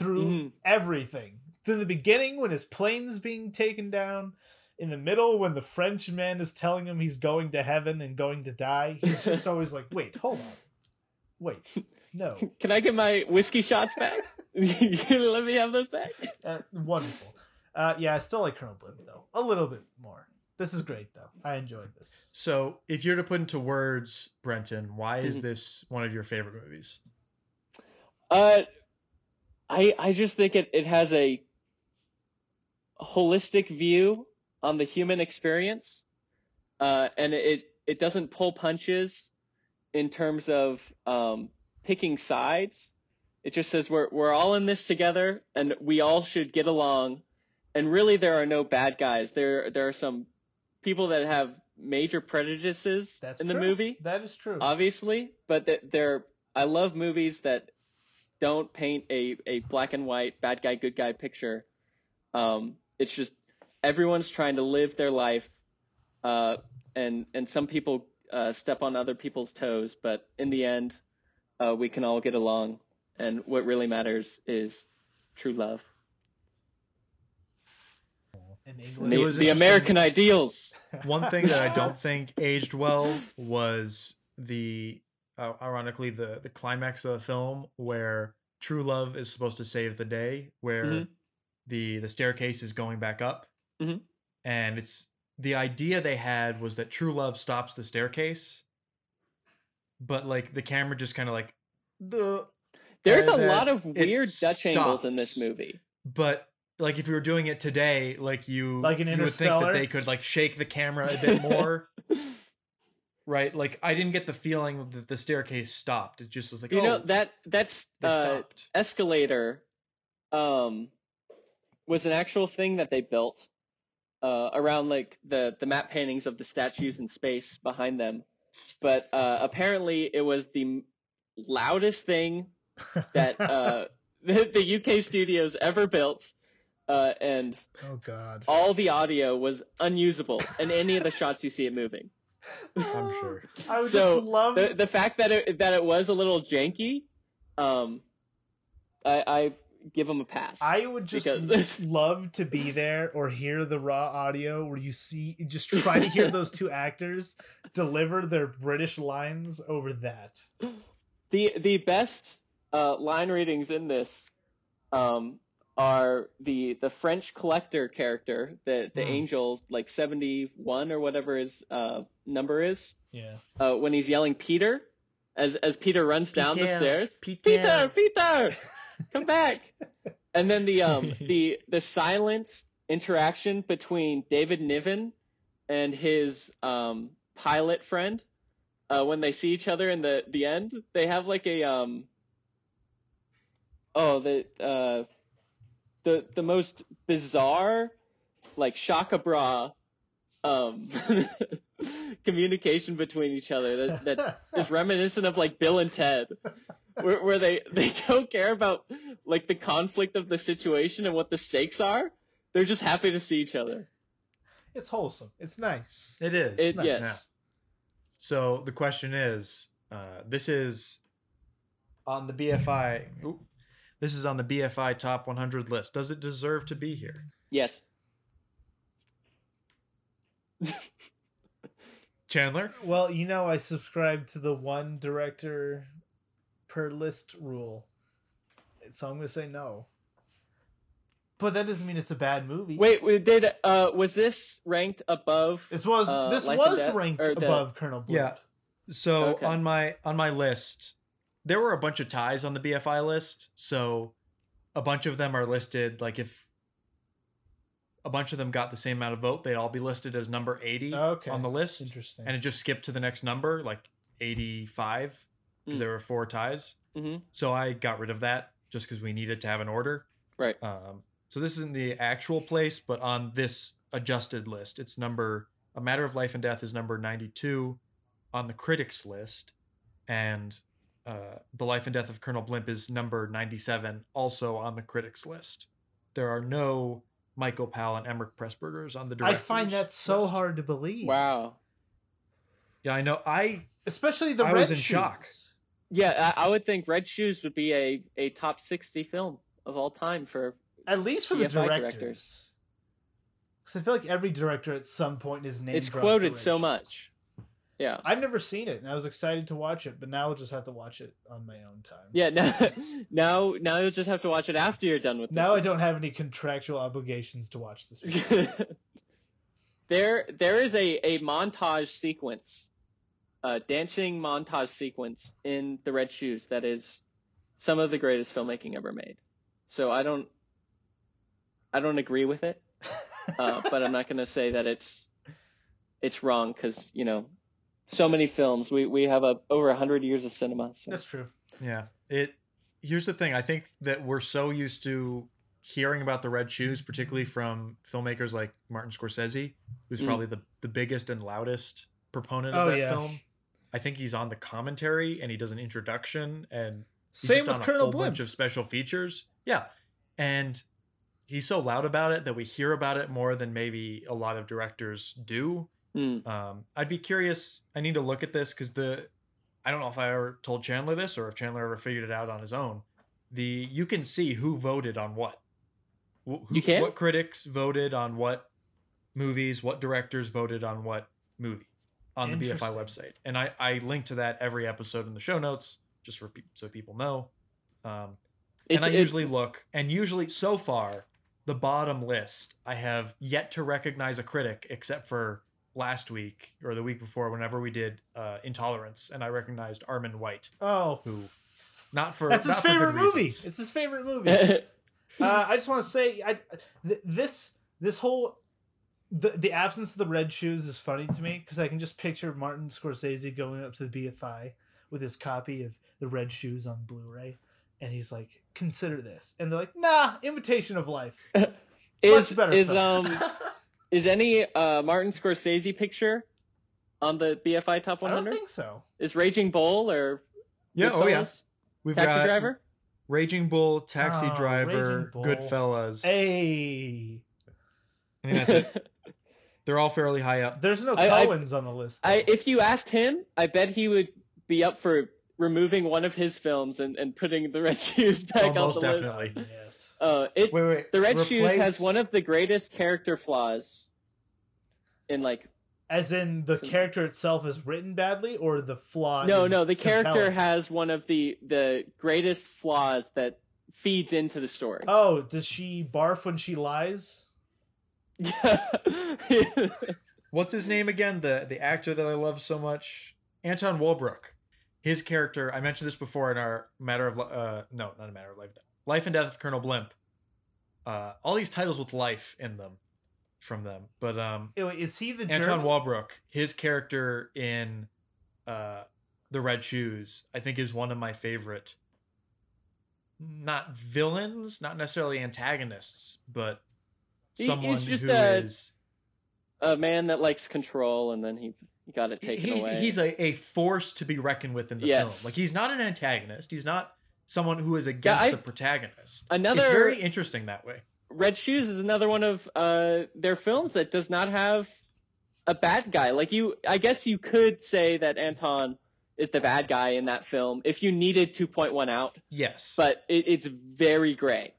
through Mhm. everything. Through the beginning when his plane's being taken down, in the middle when the French man is telling him he's going to heaven and going to die, he's just always like, "Wait, hold on. Wait. No." Can I get my whiskey shots back? let me have those back? Uh, wonderful. Uh, yeah, I still like Colonel Blimp though. A little bit more. This is great though. I enjoyed this. So, if you're to put into words, Brenton, why is Mhm. this one of your favorite movies? Uh, I I just think it, it has a holistic view on the human experience, uh, and it it doesn't pull punches in terms of um, picking sides. It just says we're we're all in this together, and we all should get along. And really, there are no bad guys. There there are some people that have major prejudices That's in true. the movie That is true. obviously, but that they're I love movies that don't paint a, a black and white bad guy good guy picture. Um, it's just everyone's trying to live their life, uh, and and some people uh, step on other people's toes, but in the end, uh, we can all get along, and what really matters is true love. in The, England, It was the American ideals. One thing that I don't think aged well was the, uh, ironically, the the climax of the film where true love is supposed to save the day, where Mhm. the the staircase is going back up, Mhm. and it's the idea they had was that true love stops the staircase, but like the camera just kind of like the There's a lot of weird Dutch angles in this movie. but like if you were doing it today like you Like in you would think that Interstellar? they could like shake the camera a bit more right? Like i didn't get the feeling that the staircase stopped. It just was like you oh know that that's they uh, escalator um was an actual thing that they built uh around like the the matte paintings of the statues in space behind them. But uh apparently it was the loudest thing that uh the, the UK studios ever built uh and oh god. all the audio was unusable in any of the shots you see it moving i'm sure. I would So, just love the the fact that it that it was a little janky um I I give them a pass. I would just because- love to be there or hear the raw audio where you see just try to hear those two actors deliver their British lines over that. The the best uh, line readings in this um, are the the French collector character, the the Hmm. angel, like seventy one or whatever his uh, number is, Yeah. uh, when he's yelling Peter, as as Peter runs down the stairs. Peter. Peter, Peter, come back! And then the um the the silent interaction between David Niven and his um pilot friend uh, when they see each other in the the end, they have like a um oh the uh the the most bizarre like shaka bra um communication between each other that that is reminiscent of like Bill and Ted, where, where they they don't care about like the conflict of the situation and what the stakes are. They're just happy to see each other. it's wholesome. It's nice. it is It, nice. yes, Yeah. so the question is uh this is on the bfi oop, this is on the bfi top 100 list does it deserve to be here yes. chandler Well, you know I subscribe to the one director per list rule. So I'm going to say no. But that doesn't mean it's a bad movie. Wait, we did uh was this ranked above? This was Uh, this Life was Death, ranked or the- above Colonel Blimp. Yeah. So Okay. on my on my list, there were a bunch of ties on the BFI list. So a bunch of them are listed like if a bunch of them got the same amount of vote, they'd all be listed as number 80 Okay. on the list. Interesting. And it just skipped to the next number, like 85, because Mm. there were four ties. hmm So I got rid of that just because we needed to have an order. Right. Um, so this isn't the actual place, but on this adjusted list, it's number A Matter of Life and Death is number 92 on the critics list, and uh, The Life and Death of Colonel Blimp is number 97, also on the critics list. There are no Michael Powell and Emeric Pressburgers on the directors. I find that so list. hard to believe. Wow. Yeah, I know. I Especially the I red was in shoes. shock. Yeah, I, I would think Red Shoes would be a a top sixty film of all time for. At least for the BFI directors. directors. Because I feel like every director at some point is named. It's quoted so much. Yeah. I've never seen it, and I was excited to watch it, but now I'll just have to watch it on my own time. Yeah. Now, now, now you'll just have to watch it after you're done with. Now I don't have any contractual obligations to watch this. Movie. there there is a, a montage sequence, a dancing montage sequence in the Red Shoes that is some of the greatest filmmaking ever made. So I don't I don't agree with it, uh, but I'm not going to say that it's it's wrong because you know so many films. We we have a over hundred years of cinema. So. That's true. Yeah. It here's the thing. I think that we're so used to hearing about the red shoes, particularly from filmmakers like Martin Scorsese, who's Mm. probably the, the biggest and loudest proponent Oh, of that yeah. film. I think he's on the commentary and he does an introduction and he's Same just with on a Colonel whole Blimp. bunch of special features. Yeah. And he's so loud about it that we hear about it more than maybe a lot of directors do. Mm. Um, I'd be curious. I need to look at this because the I don't know if I ever told Chandler this or if Chandler ever figured it out on his own. The you can see who voted on what. Wh- Who, You can? What critics voted on what movies? What directors voted on what movie on the BFI website? And I I link to that every episode in the show notes just for pe- so people know. Um, It's, and I it- usually look, and usually so far, the bottom list, I have yet to recognize a critic except for last week or the week before, whenever we did uh, Intolerance, and I recognized Armond White. Oh, Who- Not for that's his not for favorite movie. reasons. It's his favorite movie. uh, I just want to say, I th- this this whole the the absence of the red shoes is funny to me because I can just picture Martin Scorsese going up to the BFI with his copy of the red shoes on Blu-ray, and he's like, "Consider this," and they're like, "Nah, Imitation of Life, is much better." is film." um is any uh Martin Scorsese picture on the BFI Top 100? I don't think so. Is Raging Bull or yeah, oh yeah. We've Taxi got Driver? Raging Bull, Taxi Oh, Driver, Raging Bull. Goodfellas. Hey, I think that's it. They're all fairly high up. there's no I- I- on the list. I if you asked him, I bet he would be up for removing one of his films and, and putting the Red Shoes back Oh, on most the list. definitely. yes. Uh, it Wait, wait. the Red Shoes has one of the greatest character flaws in like As in the So- character itself is written badly, or the flaw. no is no the character compelling? has one of the the greatest flaws that feeds into the story. Oh, does she barf when she lies? What's his name again? The the actor that I love so much, Anton Walbrook. His character. I mentioned this before in our matter of uh no, not a matter of life, life and death of Colonel Blimp. Uh, all these titles with life in them, from them. But um, Is he the Anton German? Walbrook, his character in uh the Red Shoes, I think is one of my favorite. Not villains, not necessarily antagonists, but He- he's someone just who a- is. a man that likes control and then he he got it taken he's, away. he's a, a force to be reckoned with in the Yes. film. Like he's not an antagonist. He's not someone who is against I- the protagonist. Another- it's very interesting that way. Red Shoes is another one of uh, their films that does not have a bad guy. Like you, I guess you could say that Anton is the bad guy in that film if you needed to point one out, Yes, but it, it's very gray.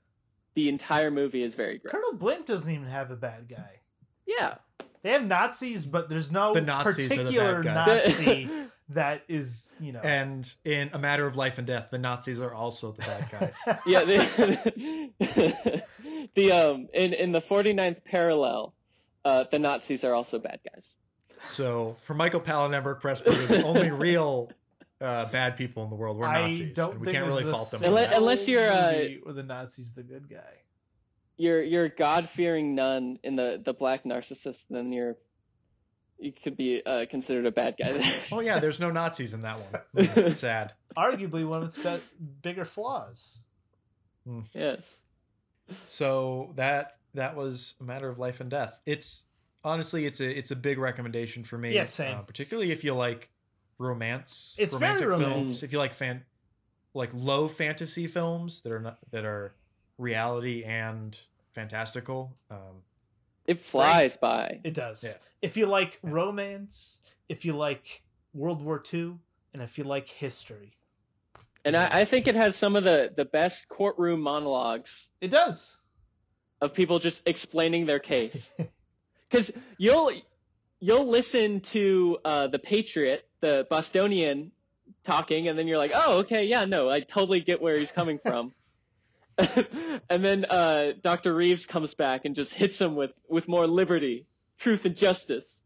The entire movie is very gray. Colonel Blimp doesn't even have a bad guy. Yeah, They have Nazis, but there's no The Nazis are the particular bad guy. Nazi that is, you know. and in a matter of life and death, the Nazis are also the bad guys. yeah. The, the um in in the 49th parallel, uh, the Nazis are also bad guys. so for Michael Powell and Emeric Pressburger, the only real uh, bad people in the world were I Nazis. don't and we think can't really fault them. Unless- unless you're, uh, movie where the Nazi's the good guy. You're you're God fearing nun in the the black Narcissus, then you're you could be uh, considered a bad guy. There. Oh yeah, there's no Nazis in that one. Mm, Sad. Arguably one of its be- bigger flaws. yes. So that that was a matter of life and death. It's honestly it's a it's a big recommendation for me. Yeah, same. uh, particularly if you like romance. It's very romantic romantic. films. If you like fan like low fantasy films that are not that are reality and fantastical. Um, It flies by. It does. Yeah. If you like romance, if you like World War II, and if you like history, And I, I think it has some of the, the best courtroom monologues it does. of people just explaining their case. Because you'll you'll listen to uh, the Patriot, the Bostonian, talking, and then you're like, oh, okay, yeah, no, I totally get where he's coming from. and then uh, Dr. Reeves comes back and just hits him with, with more liberty truth and justice.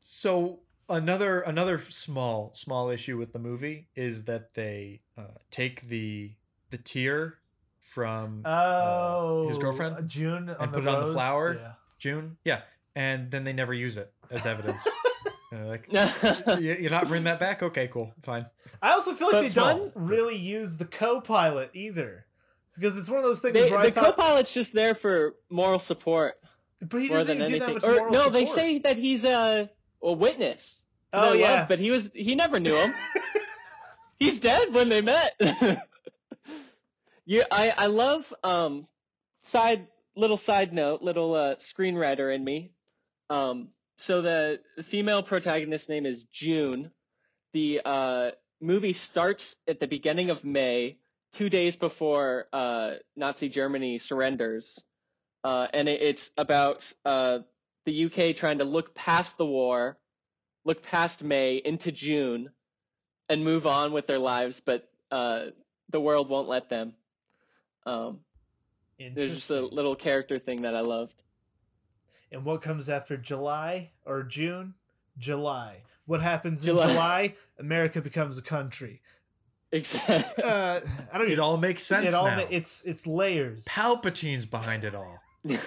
So another another small small issue with the movie is that they uh, take the the tear from Oh, his girlfriend? June And put it on the flower? Yeah. June, yeah, and then they never use it as evidence. Like, "You- you're not bringing that back? Okay, cool, fine. I also feel like But they small. don't really use the co-pilot either, because it's one of those things where I the thought, co-pilot's just there for moral support but he doesn't even do that anything. much Or moral no, they say that he's a a witness. Oh yeah, love, but he was he never knew him. he's dead when they met. yeah, I I love um side little side note, little uh, screenwriter in me. Um, so the, the female protagonist's name is June. The uh, movie starts at the beginning of May, two days before uh, Nazi Germany surrenders, uh, and it, it's about uh, the UK trying to look past the war, look past May into June, and move on with their lives, but uh, the world won't let them. Um, there's just a little character thing that I loved. And what comes after July or June? July. What happens July. in July? America becomes a country. Exactly. Uh, I don't It all makes sense it all now. it's it's layers. Palpatine's behind it all.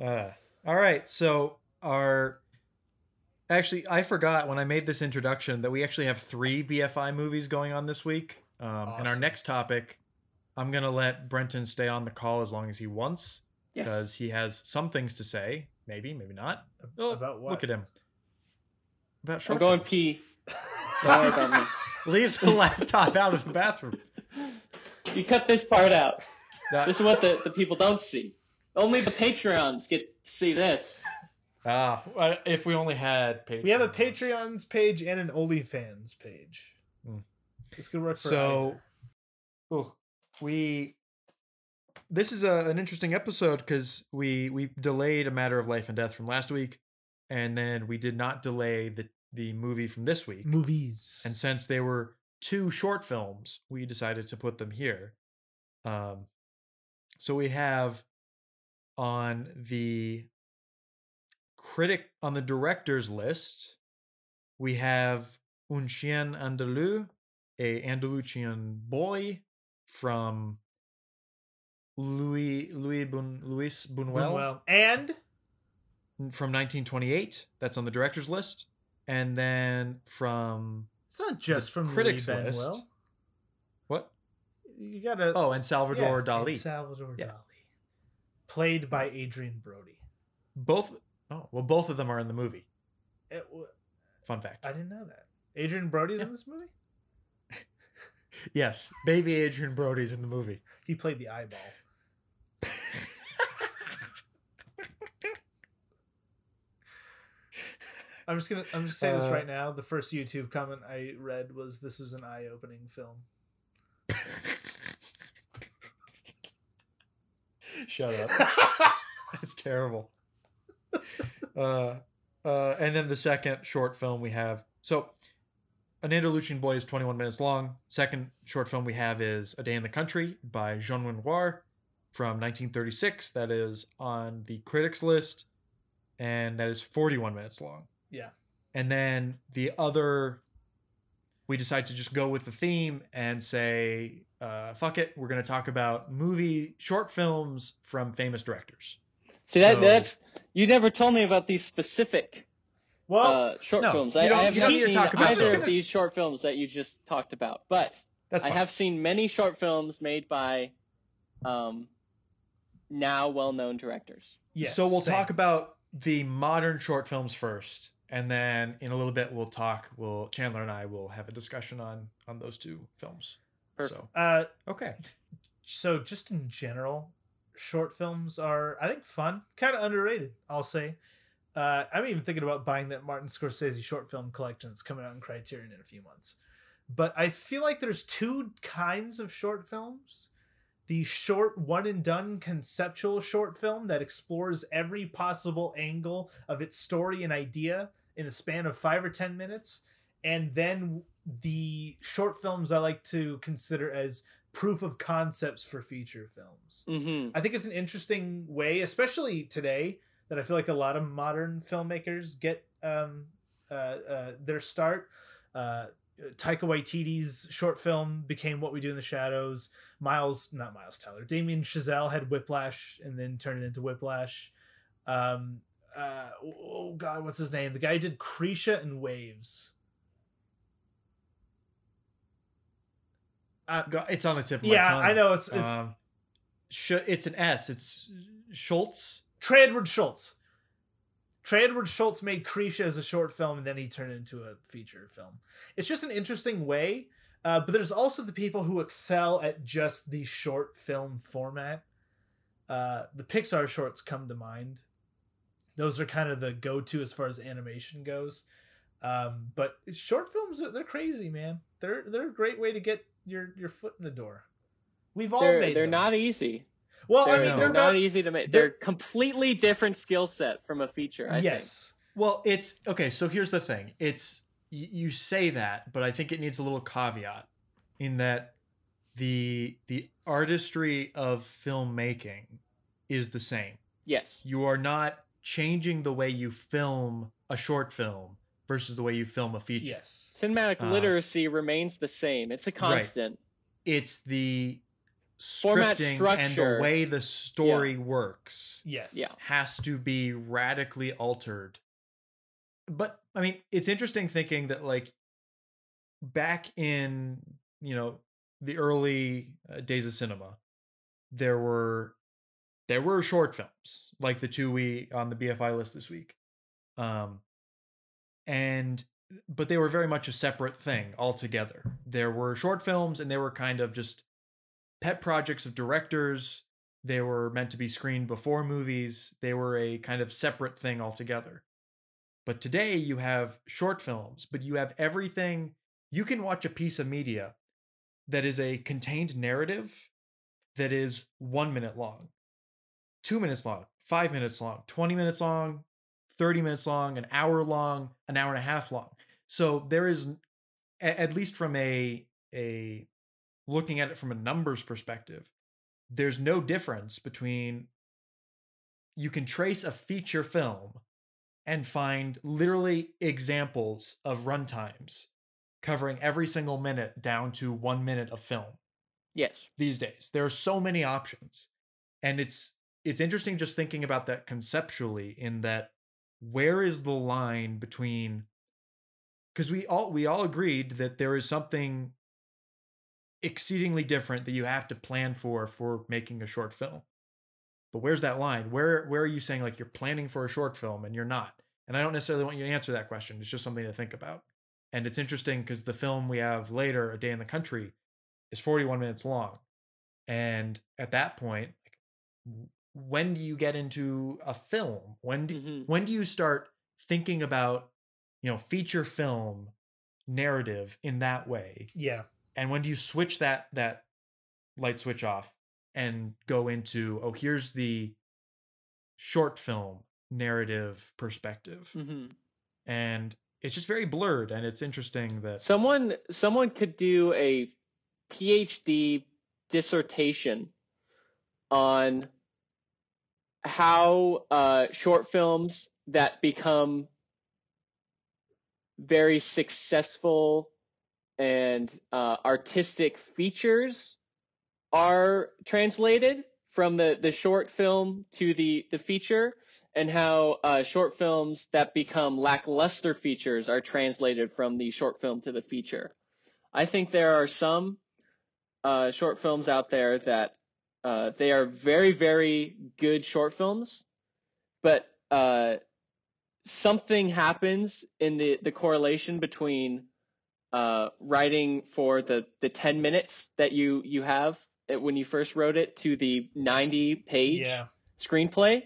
Uh, all right, so our actually, I forgot when I made this introduction that we actually have three BFI movies going on this week. Um, And our next topic, I'm gonna let Brenton stay on the call as long as he wants yes. because he has some things to say. Maybe, maybe not. Oh, About what? Look at him. About I'm going films. pee. Don't worry about me. Leave the laptop out of the bathroom. You cut this part out. That- This is what the, the people don't see. Only the Patreons get to see this. Ah, uh, if we only had Patreon. we have a Patreon's page and an OnlyFans page. This could work for so oh, we this is a, an interesting episode because we we delayed a matter of life and death from last week and then we did not delay the the movie from this week. Movies. and since they were two short films we decided to put them here. Um so we have on the critic on the directors list we have un chien andalou a andalusian boy from louis louis Bun, luis buñuel well, and? From 1928 that's on the directors list and then from it's not just from critics Louis list. Manuel. what You gotta. oh and salvador yeah, dali and Salvador Yeah. Dali, played by Adrien Brody. both oh well both of them are in the movie It w- fun fact I didn't know that. Adrien Brody's Yeah. in this movie. yes baby adrien brody's in the movie He played the eyeball. I'm just gonna. I'm just saying this Uh, right now. The first YouTube comment I read was, "This was an eye-opening film." shut up that's terrible uh uh and then the second short film we have so an andalusian boy is 21 minutes long second short film we have is a day in the country by jean renoir from 1936 that is on the critics list and that is 41 minutes long Yeah. and then the other we decide to just go with the theme and say uh, fuck it we're going to talk about movie short films from famous directors See that So- that's you never told me about these specific Well, uh, short no, films. you I, don't- I have you not don't need to seen talk about either those. of these short films that you just talked about, but that's I have seen many short films made by um, now well-known directors. yes, so we'll same. talk about the modern short films first and then in a little bit we'll talk we'll chandler and i will have a discussion on on those two films Perfect. so Uh, okay so just in general, short films are, I think, fun, kind of underrated. I'll say. Uh, I'm even thinking about buying that Martin Scorsese short film collection that's coming out in Criterion in a few months. But I feel like there's two kinds of short films. The short one and done conceptual short film that explores every possible angle of its story and idea in the span of five or ten minutes. And then the short films I like to consider as proof of concepts for feature films. hmm I think it's an interesting way, especially today, that I feel like a lot of modern filmmakers get um, uh, uh, their start. Uh, Taika Waititi's short film became What We Do in the Shadows. Miles, not Miles Teller, Damien Chazelle had Whiplash and then turned it into Whiplash. Um, uh, oh God, what's his name? The guy who did Krisha and Waves. Uh, it's on the tip of yeah, my tongue. Yeah, I know it's it's Um, sh- it's an S. It's Shults. Trey Edward Shults. Trey Edward Shults made Krisha as a short film and then he turned it into a feature film. It's just an interesting way, uh, but there's also the people who excel at just the short film format. Uh, the Pixar shorts come to mind. Those are kind of the go to as far as animation goes. Um, but short films, they're crazy, man. They're they're a great way to get your your foot in the door. We've all They're made they're them. not easy. well. They're, I mean, they're they're not, not. easy to make. they're- They're completely different skill set from a feature. I think. yes. Well, it's okay. So here's the thing. It's y- you say that, but I think it needs a little caveat in that the the artistry of filmmaking is the same. Yes. You are not changing the way you film a short film versus the way you film a feature. Yes. Cinematic Uh, literacy remains the same. It's a constant. Right. It's the Format scripting and the way the story works Yes. Yeah. has to be radically altered. But I mean, it's interesting thinking that like back in, you know, the early uh, days of cinema, there were there were short films like the two we on the BFI list this week. Um and but they were very much a separate thing altogether. There were short films and they were kind of just pet projects of directors. They were meant to be screened before movies. They were a kind of separate thing altogether. But today you have short films, but you have everything. You can watch a piece of media that is a contained narrative that is one minute long, two minutes long, five minutes long, 20 minutes long, 30 minutes long, an hour long, an hour and a half long. So there is, at least from a, a looking at it from a numbers perspective, there's no difference between you can trace a feature film and find literally examples of runtimes covering every single minute down to one minute of film Yes. these days. There are so many options. And it's it's interesting just thinking about that conceptually in that where is the line between because we all we all agreed that there is something exceedingly different that you have to plan for for making a short film. But where's that line? Where where are you saying like you're planning for a short film and you're not? And I don't necessarily want you to answer that question. It's just something to think about. And it's interesting because the film we have later, A Day in the Country, is 41 minutes long. And at that point, when do you get into a film? When do Mhm. when do you start thinking about, you know, feature film narrative in that way? Yeah. And when do you switch that that light switch off and go into, oh, here's the short film narrative perspective. hmm And it's just very blurred and it's interesting that Someone someone could do a PhD dissertation on how uh, short films that become very successful and uh, artistic features are translated from the, the short film to the, the feature and how uh, short films that become lackluster features are translated from the short film to the feature. I think there are some uh, short films out there that uh, they are very, very good short films, but uh, something happens in the, the correlation between uh, writing for the, the 10 minutes that you, you have it- when you first wrote it to the 90 page Yeah. screenplay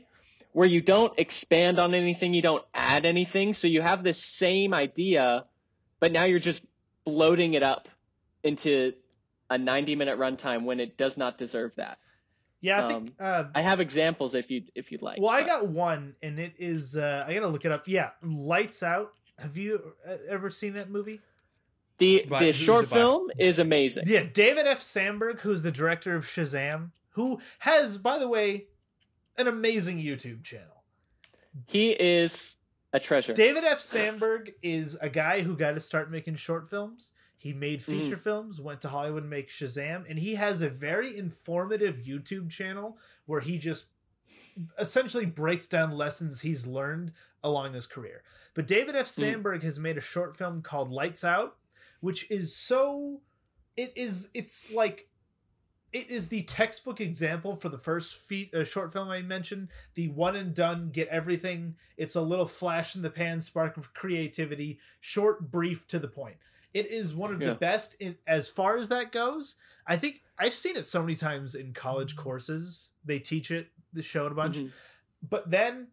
where you don't expand on anything, you don't add anything, so you have this same idea, but now you're just bloating it up into a 90 minute runtime when it does not deserve that. Yeah, I think. Uh, I have examples if you if you'd like. well, I got one, and it is. Uh, I gotta look it up. Yeah, Lights Out. Have you uh, ever seen that movie? the By- the short film is amazing. Yeah, David F. Sandberg, who's the director of Shazam, who has, by the way, an amazing YouTube channel. he is a treasure. David F. Sandberg is a guy who got to start making short films. He made Mm-hmm. feature films, went to Hollywood to make Shazam, and he has a very informative YouTube channel where he just essentially breaks down lessons he's learned along his career. But David F. Sandberg has made a short film called Lights Out, which is so it is it's like it is the textbook example for the first feat uh, short film I mentioned, the one and done, get everything. It's a little flash in the pan, spark of creativity, short, brief, to the point. It is one of Yeah. the best in as far as that goes. I think I've seen it so many times in college Mm-hmm. courses. They teach it, they show it a bunch. Mhm. But then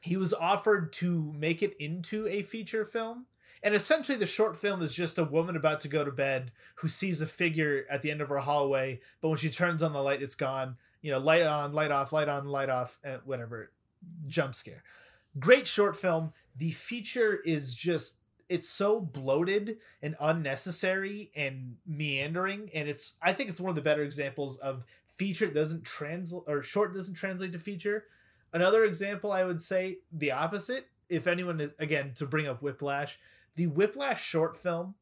he was offered to make it into a feature film. And essentially, the short film is just a woman about to go to bed who sees a figure at the end of her hallway, but when she turns on the light, it's gone. You know, light on, light off, light on, light off, and whatever. Jump scare. Great short film. The feature is just, it's so bloated and unnecessary and meandering. And it's, I think it's one of the better examples of feature that doesn't translate, or short doesn't translate to feature. Another example, I would say the opposite. If anyone is, again, to bring up Whiplash, the Whiplash short film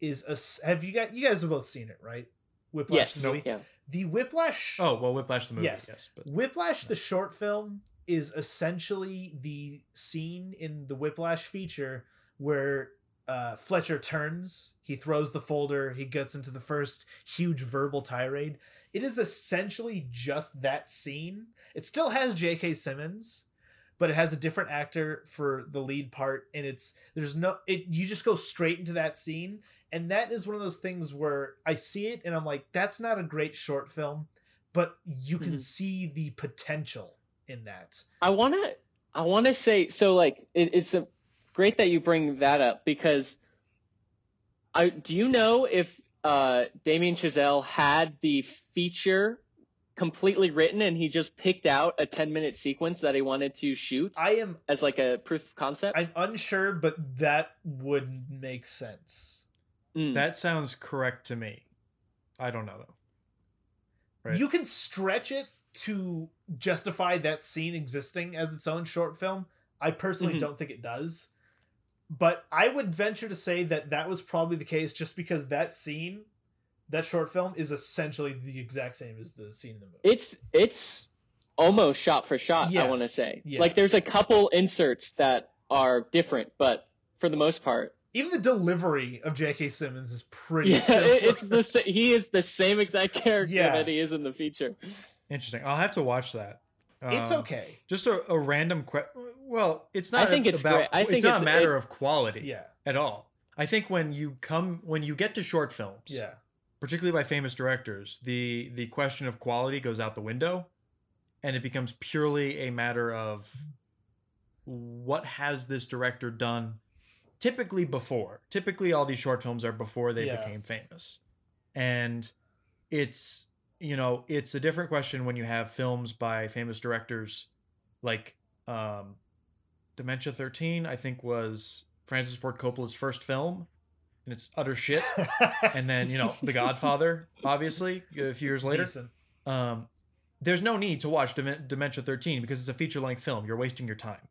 is a Have you got? You guys have both seen it, right? Whiplash Yes. the movie. Yeah. The Whiplash. Oh well, Whiplash the movie. Yes. Yes, but Whiplash the short film is essentially the scene in the Whiplash feature where uh, Fletcher turns, he throws the folder, he gets into the first huge verbal tirade. It is essentially just that scene. It still has J.K. Simmons, but it has a different actor for the lead part, and it's there's no it. You just go straight into that scene, and that is one of those things where I see it and I'm like, that's not a great short film, but you can Mhm. see the potential in that. I want to I want to say so like it, it's a great that you bring that up because I do you know if uh Damien Chazelle had the feature completely written and he just picked out a 10 minute sequence that he wanted to shoot I am as like a proof of concept? I'm unsure, but that would make sense. Mm. that sounds correct to me. I don't know though. Right. You can stretch it to justify that scene existing as its own short film. I personally Mhm. don't think it does. But I would venture to say that that was probably the case just because that scene, that short film, is essentially the exact same as the scene in the movie. It's it's almost shot for shot. Yeah. I want to say. Yeah. Like there's a couple inserts that are different, but for the most part, Even the delivery of J.K. Simmons is pretty yeah, similar. it's the sa- he is the same exact character Yeah. that he is in the feature. Interesting. I'll have to watch that. It's Um, okay. Just a, a random question. Well, it's not. I think it's about. great. I it's think not it's- a matter it- of quality. Yeah. At all. I think when you come when you get to short films, Yeah. particularly by famous directors, the the question of quality goes out the window, and it becomes purely a matter of what has this director done typically before. Typically all these short films are before they Yeah. became famous. And it's you know, it's a different question when you have films by famous directors like um Dementia 13 I think was Francis Ford Coppola's first film and it's utter shit. And then you know the godfather obviously a few years later. Um, there's no need to watch Dem- dementia 13 because it's a feature-length film. You're wasting your time.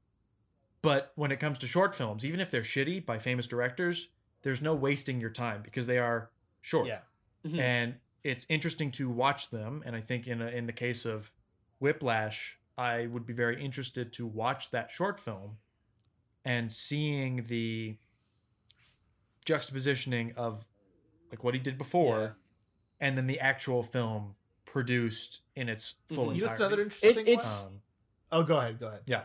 But when it comes to short films even if they're shitty by famous directors there's no wasting your time because they are short. Yeah. Mhm. and it's interesting to watch them and i think in, a, in the case of whiplash i would be very interested to watch that short film and seeing the juxtapositioning of like what he did before Yeah. and then the actual film produced in its full Mhm. You know what's entirety. another interesting it's- one? um, Oh, go ahead. Go ahead. yeah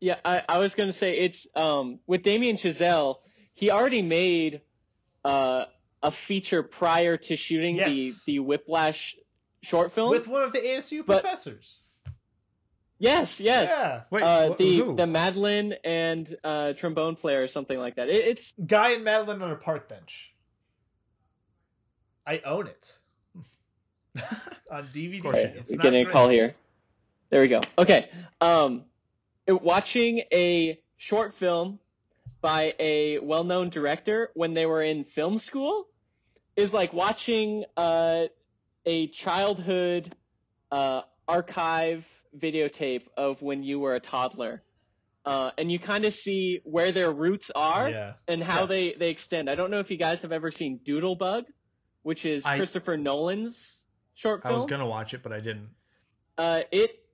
Yeah, I, I was gonna say it's um with Damien Chazelle, he already made uh a feature prior to shooting Yes. the the Whiplash short film. With one of the ASU But- professors. yes, yes. Yeah. wait uh, the who? the Madeline and uh, trombone player or something like that. It, it's Guy and Madeline on a park bench. I own it. on DVD. Of course you. It's we're getting a call here. There we go. Okay. Um, it- watching a short film by a well-known director when they were in film school is like watching uh, a childhood uh, archive videotape of when you were a toddler, uh, and you kind of see where their roots are Yeah. and how Yeah. they they extend. I don't know if you guys have ever seen Doodlebug, which is I- Christopher Nolan's short film. I was gonna watch it, but I didn't. uh, it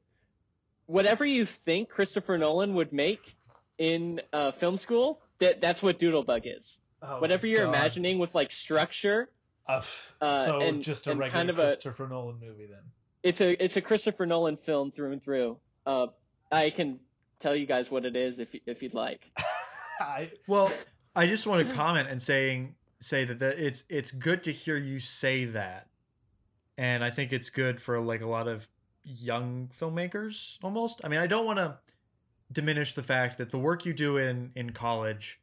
whatever you think Christopher Nolan would make in uh, film school, that that's what Doodlebug is. Oh whatever you're God. imagining with like structure, Uh, f- uh, so and- just a regular kind of a- Christopher Nolan movie then. it's a it's a Christopher Nolan film through and through. Uh, I can tell you guys what it is if if you'd like. I, Well, I just want to comment and saying say that the, it's it's good to hear you say that, and I think it's good for like a lot of young filmmakers. Almost, I mean, I don't want to diminish the fact that the work you do in in college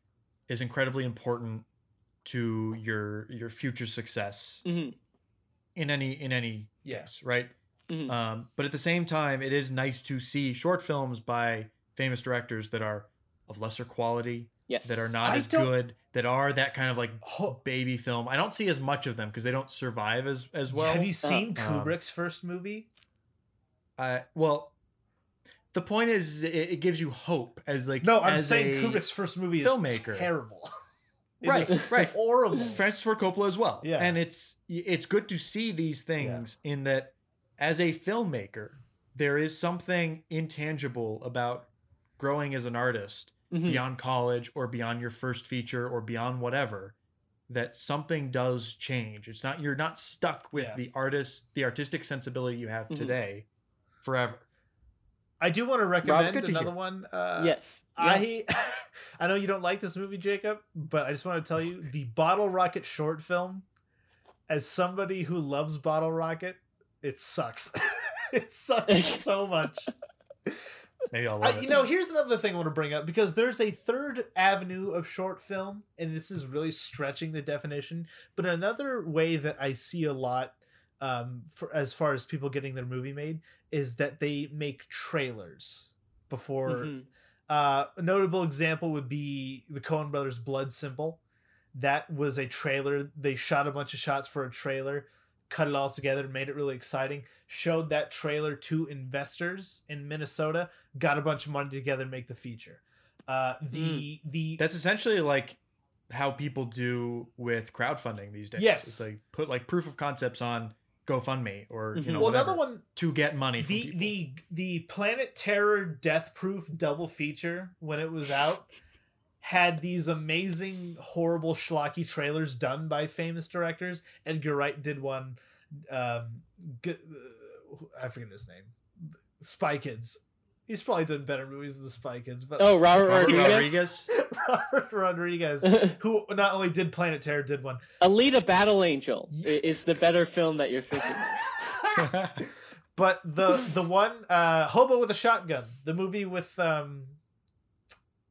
is incredibly important to your your future success hmm in any in any Yeah. case, right? Mhm. Um, but at the same time, it is nice to see short films by famous directors that are of lesser quality, Yes. that are not I as good, that are that kind of like baby film. I don't see as much of them because they don't survive as as well. have you seen um, Kubrick's first movie? I well, the point is, it, it gives you hope as like No, I'm as saying a- Kubrick's first movie is filmmaker. terrible. It Right, is right. horrible. Francis Ford Coppola as well. Yeah. and it's it's good to see these things in that as a filmmaker, there is something intangible about growing as an artist Mhm. beyond college or beyond your first feature or beyond whatever that something does change it's not you're not stuck with Yeah. the artist the artistic sensibility you have Mhm. today forever I do want to recommend good to another hear. one. Uh, yes. I I know you don't like this movie, Jacob, but I just want to tell you the Bottle Rocket short film. As somebody who loves Bottle Rocket, it sucks. it sucks so much. maybe i'll I, it you know, here's another thing I want to bring up because there's a third avenue of short film, and this is really stretching the definition. But another way that I see a lot, um, for as far as people getting their movie made, is that they make trailers before. Mhm. Uh, a notable example would be the Coen Brothers' Blood Simple. That was a trailer. They shot a bunch of shots for a trailer, cut it all together, made it really exciting. Showed that trailer to investors in Minnesota, got a bunch of money together to make the feature. Uh, the the that's essentially like how people do with crowdfunding these days Yes. it's like put like proof of concepts on gofundme or you Mhm. know well another one to get money from the people. the the Planet Terror Death Proof double feature when it was out had these amazing horrible schlocky trailers done by famous directors. Edgar Wright did one. Um, uh, I forget his name. Spy Kids. He's probably done better movies than the Spy Kids, but Oh, Robert, Robert Rodriguez. Rodriguez. Robert Rodriguez, who not only did Planet Terror, did one. Alita Battle Angel i- is the better film that you're thinking. of. But the the one uh Hobo with a Shotgun, the movie with um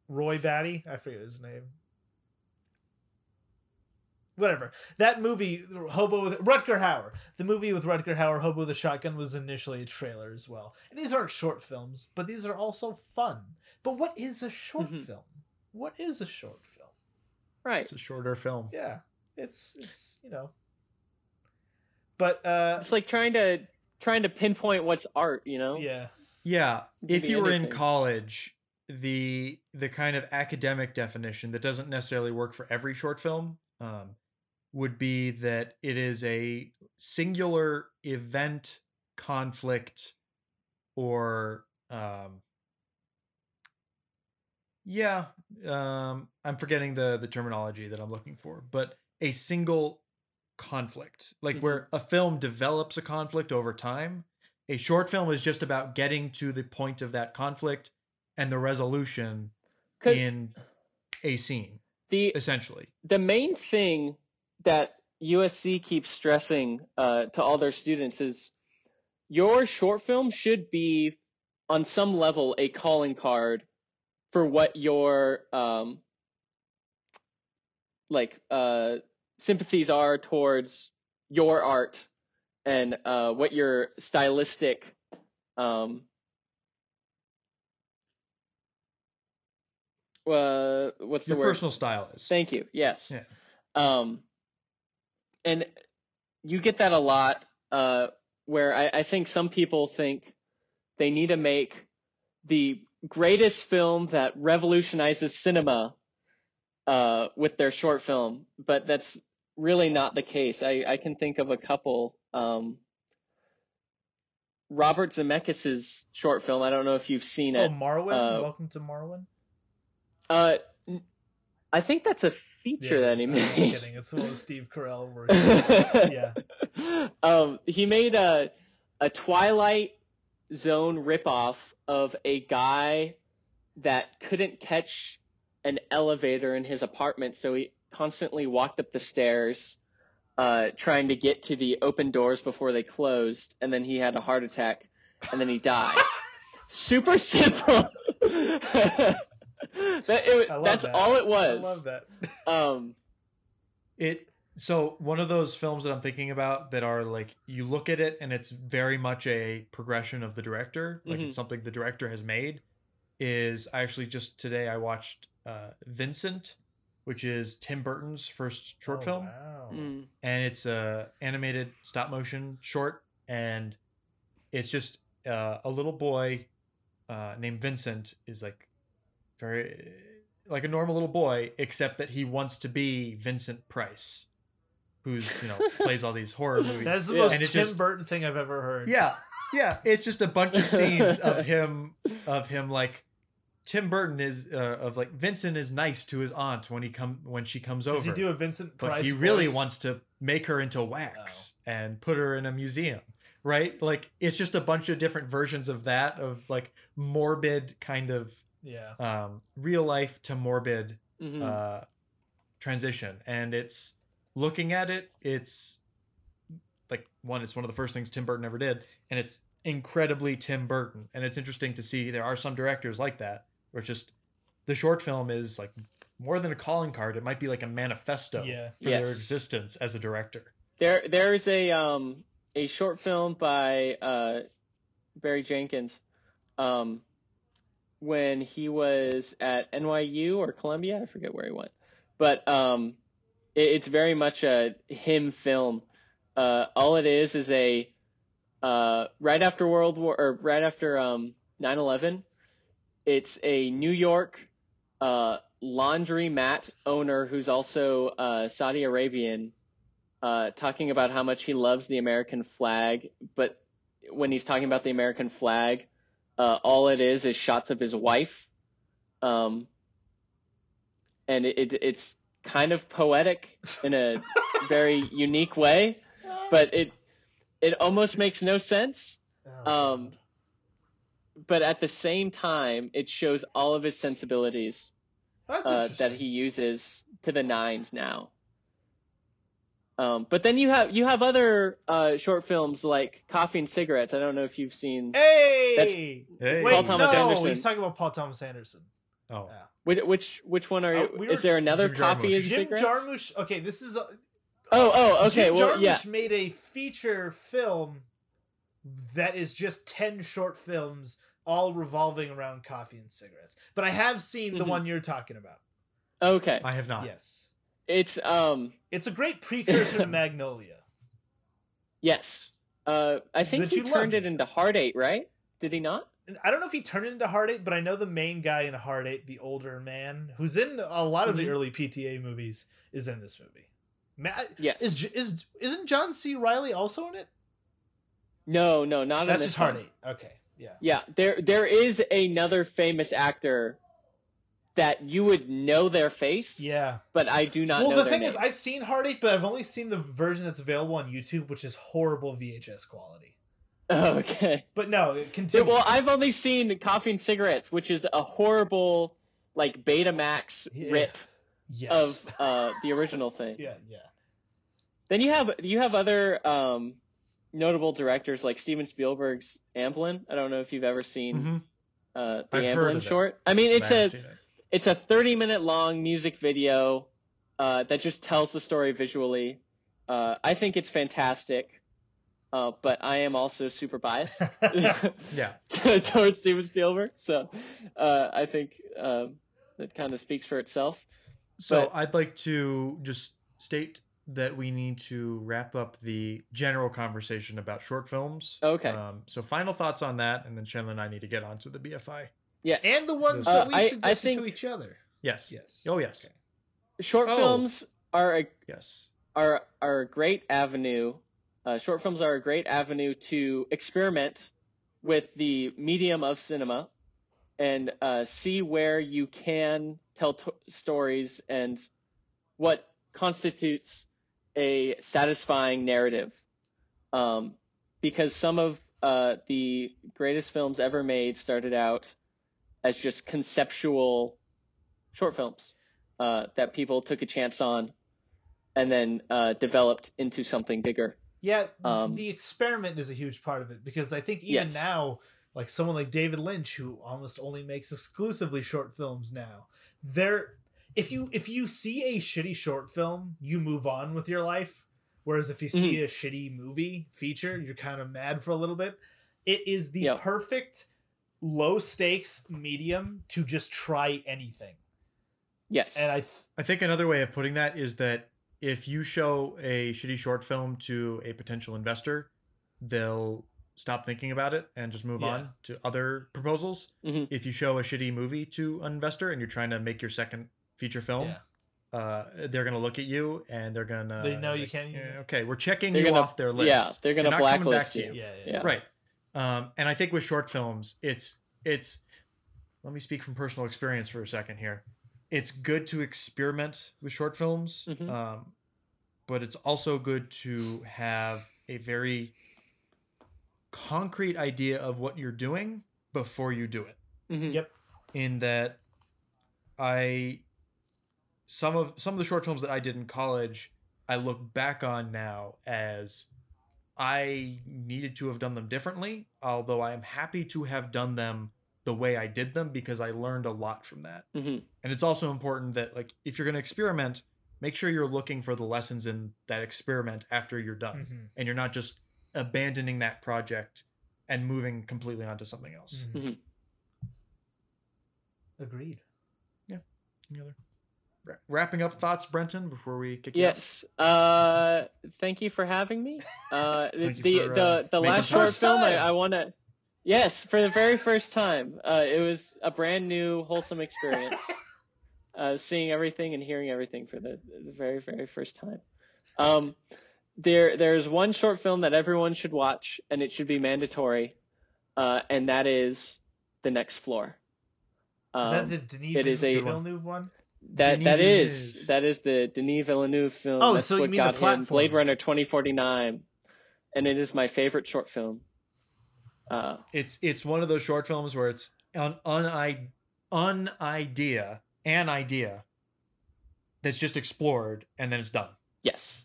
Roy Batty, I forget his name. Whatever. That movie, Hobo with Rutger Hauer. The movie with Rutger Hauer, Hobo with a Shotgun, was initially a trailer as well. And these aren't short films, but these are also fun. But what is a short Mhm. film? What is a short film? Right. it's a shorter film Yeah, it's it's you know. But uh, It's like trying to trying to pinpoint what's art, you know? yeah, Yeah, if you were in college, the the kind of academic definition that doesn't necessarily work for every short film um, would be that it is a singular event, conflict, or um, yeah, um, I'm forgetting the the terminology that I'm looking for, but a single conflict, like where a film develops a conflict over time a short film is just about getting to the point of that conflict and the resolution in a scene the essentially. the main thing that USC keeps stressing uh, to all their students is your short film should be on some level a calling card for what your um, like uh, sympathies are towards your art and uh, what your stylistic um, uh, what's the your word? personal style is Thank you. Yes. Yeah. Um, and you get that a lot, uh, where I, I think some people think they need to make the greatest film that revolutionizes cinema uh, with their short film, but that's really not the case. I, I can think of a couple. Um, Robert Zemeckis' short film. I don't know if you've seen it. Oh. Marwen. Uh, Welcome to Marwen. Uh, I think that's a feature that he made. just kidding. It's the one Steve Carell. Where yeah. Um, he made a a Twilight Zone ripoff of a guy that couldn't catch an elevator in his apartment, so he constantly walked up the stairs, uh, trying to get to the open doors before they closed, and then he had a heart attack, and then he died. Super simple. that, it, that's that. all it was. I love that. Um, It so one of those films that I'm thinking about that are like you look at it and it's very much a progression of the director, like Mhm. it's something the director has made. Is I actually just today I watched uh, Vincent, which is Tim Burton's first short Oh, film, Wow. mm, and it's a animated stop motion short, and it's just uh, a little boy uh, named Vincent is like very like a normal little boy, except that he wants to be Vincent Price, who's you know plays all these horror movies. That's the Yeah. most And Tim just- Burton thing I've ever heard. yeah, yeah, it's just a bunch of scenes of him of him like Tim Burton is uh, of like Vincent is nice to his aunt when he come when she comes Does over. he do a Vincent Price? but Price? he really voice? wants to make her into wax and put her in a museum right like it's just a bunch of different versions of that of like morbid kind of Yeah. um real life to morbid mhm. uh transition and it's looking at it it's like one it's one of the first things tim burton ever did and it's incredibly tim burton and it's interesting to see there are some directors like that where it's just the short film is like more than a calling card it might be like a manifesto Yeah. for their existence as a director There, there's a um a short film by uh Barry Jenkins, um, when he was at NYU or Columbia, I forget where he went, but um, it, it's very much a him film. Uh, all it is is a uh right after World War or right after um 9/11, it's a New York uh laundry mat owner who's also uh Saudi Arabian uh, talking about how much he loves the American flag, but when he's talking about the American flag, uh, all it is is shots of his wife, um, and it, it, it's kind of poetic in a very unique way, but it it almost makes no sense. Oh, um, But at the same time, it shows all of his sensibilities uh, that he uses to the nines now. Um, but then you have you have other uh, short films like Coffee and Cigarettes. I don't know if you've seen Hey. Hey. Wait, Paul Thomas no, Anderson. he's talking about Paul Thomas Anderson. oh Yeah. which which, which one are you? Uh, we were- is there another Jim Coffee Jarmusch. and Jim Cigarettes? Jarmusch. Okay, this is. A, Oh, oh, okay. Jim well, Jarmusch yeah. made a feature film that is just ten short films, all revolving around coffee and cigarettes. But I have seen the Mhm. one you're talking about. Okay, i have not Yes, it's um it's a great precursor to Magnolia. yes. Uh, I think That he you turned it into Hard Eight, right? Did he not? I don't know if he turned it into Hard Eight, but I know the main guy in Hard Eight, the older man who's in a lot of the Mhm. early PTA movies, is in this movie. Ma- Yes. Is is isn't John C. Reilly also in it? no, no, not in That's this just Hard. Eight. Okay, yeah. Yeah, there there is another famous actor that you would know their face, Yeah. but I do not well, know the thing name. is, I've seen Hard Eight, but I've only seen the version that's available on YouTube, which is horrible VHS quality. Oh, okay. But no, it Yeah, continue. well, I've only seen Coffee and Cigarettes, which is a horrible like Betamax Yeah. rip yes. of uh, the original thing. yeah, yeah. Then you have you have other um, notable directors like Steven Spielberg's Amblin. I don't know if you've ever seen Mhm. uh, the I've Amblin of it, short. I mean, I it's haven't a seen it. It's a 30 minute long music video uh, that just tells the story visually. Uh, I think it's fantastic, uh, but I am also super biased yeah towards Steven Spielberg, so uh, I think um, that kind of speaks for itself. So But- I'd like to just state that we need to wrap up the general conversation about short films. Okay. Um, so final thoughts on that, and then Chandler and I need to get on to the BFI. Yes. and the ones Uh, that we I- I suggested to each other. Yes. Yes. Oh yes. Okay. short Oh. films are a Yes. are are a great avenue. Uh, short films are a great avenue to experiment with the medium of cinema and uh, see where you can tell t- stories and what constitutes a satisfying narrative. Um, because some of uh, the greatest films ever made started out as just conceptual short films uh, that people took a chance on and then uh, developed into something bigger. Yeah, Um, the experiment is a huge part of it because I think even Yes. now, like someone like David Lynch, who almost only makes exclusively short films now, there, if you if you see a shitty short film, you move on with your life. Whereas if you see Mm-hmm. a shitty movie feature, you're kind of mad for a little bit. It is the Yep. perfect low stakes medium to just try anything. Yes. And I th- I think another way of putting that is that if you show a shitty short film to a potential investor, they'll stop thinking about it and just move Yeah. on to other proposals. Mhm. If you show a shitty movie to an investor and you're trying to make your second feature film, yeah. uh, they're gonna look at you and they're gonna They know you like, can't- "Yeah, okay, we're checking They're you gonna- off their list. yeah, they're gonna not coming blacklist to you. yeah, yeah, Yeah. Right. Um, and I think with short films, it's it's. Let me speak from personal experience for a second here. It's good to experiment with short films, Mhm. um, but it's also good to have a very concrete idea of what you're doing before you do it. Mhm. Yep. In that, I some of some of the short films that I did in college, I look back on now as I needed to have done them differently, although I am happy to have done them the way I did them because I learned a lot from that. Mhm. And it's also important that like if you're going to experiment, make sure you're looking for the lessons in that experiment after you're done Mhm. and you're not just abandoning that project and moving completely onto something else. Mhm. Mhm. Agreed. Yeah. Any other wra- wrapping up thoughts, Brenton, before we kick you out? Yes. Uh, thank you for having me. Uh, Thank you the for, the uh, the making last short film I! I want to. Yes, for the very first time. Uh, it was a brand new, wholesome experience. uh, seeing everything and hearing everything for the, the very, very first time. Um, there, there's one short film that everyone should watch, and it should be mandatory, uh, and that is The Next Floor. Is Um, that the Denis it is a- Villeneuve one? That Denis that is Villeneuve. that is the Denis Villeneuve film. Oh, That's so you what mean the got him platform. Blade Runner 2049, and it is my favorite short film. Uh, It's it's one of those short films where it's an un un idea, an idea that's just explored and then it's done. yes.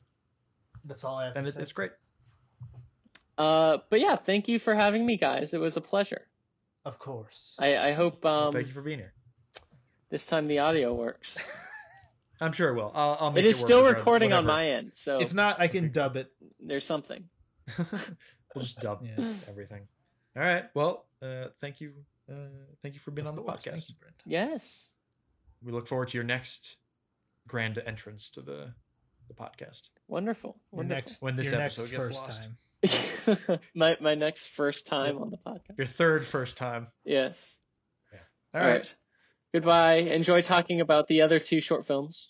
That's all I have And to it, say. it's great. Uh, but yeah, thank you for having me, guys. It was a pleasure. Of course. I, I hope um, Thank you for being here. This time the audio works. I'm sure it will. I'll, I'll make it is work still regardless- recording on my end, so if not, I can dub it. there's something. we'll just dub Yeah. everything. All right. Well, uh, thank you. Uh, thank you for being Of on the course. Thank podcast. you, Yes. We look forward to your next grand entrance to the the podcast. Wonderful. Your Wonderful. next, When this your episode next gets first lost. time. my my next first time on the podcast. Your third first time. Yes. Yeah. All right. Goodbye. Enjoy talking about the other two short films.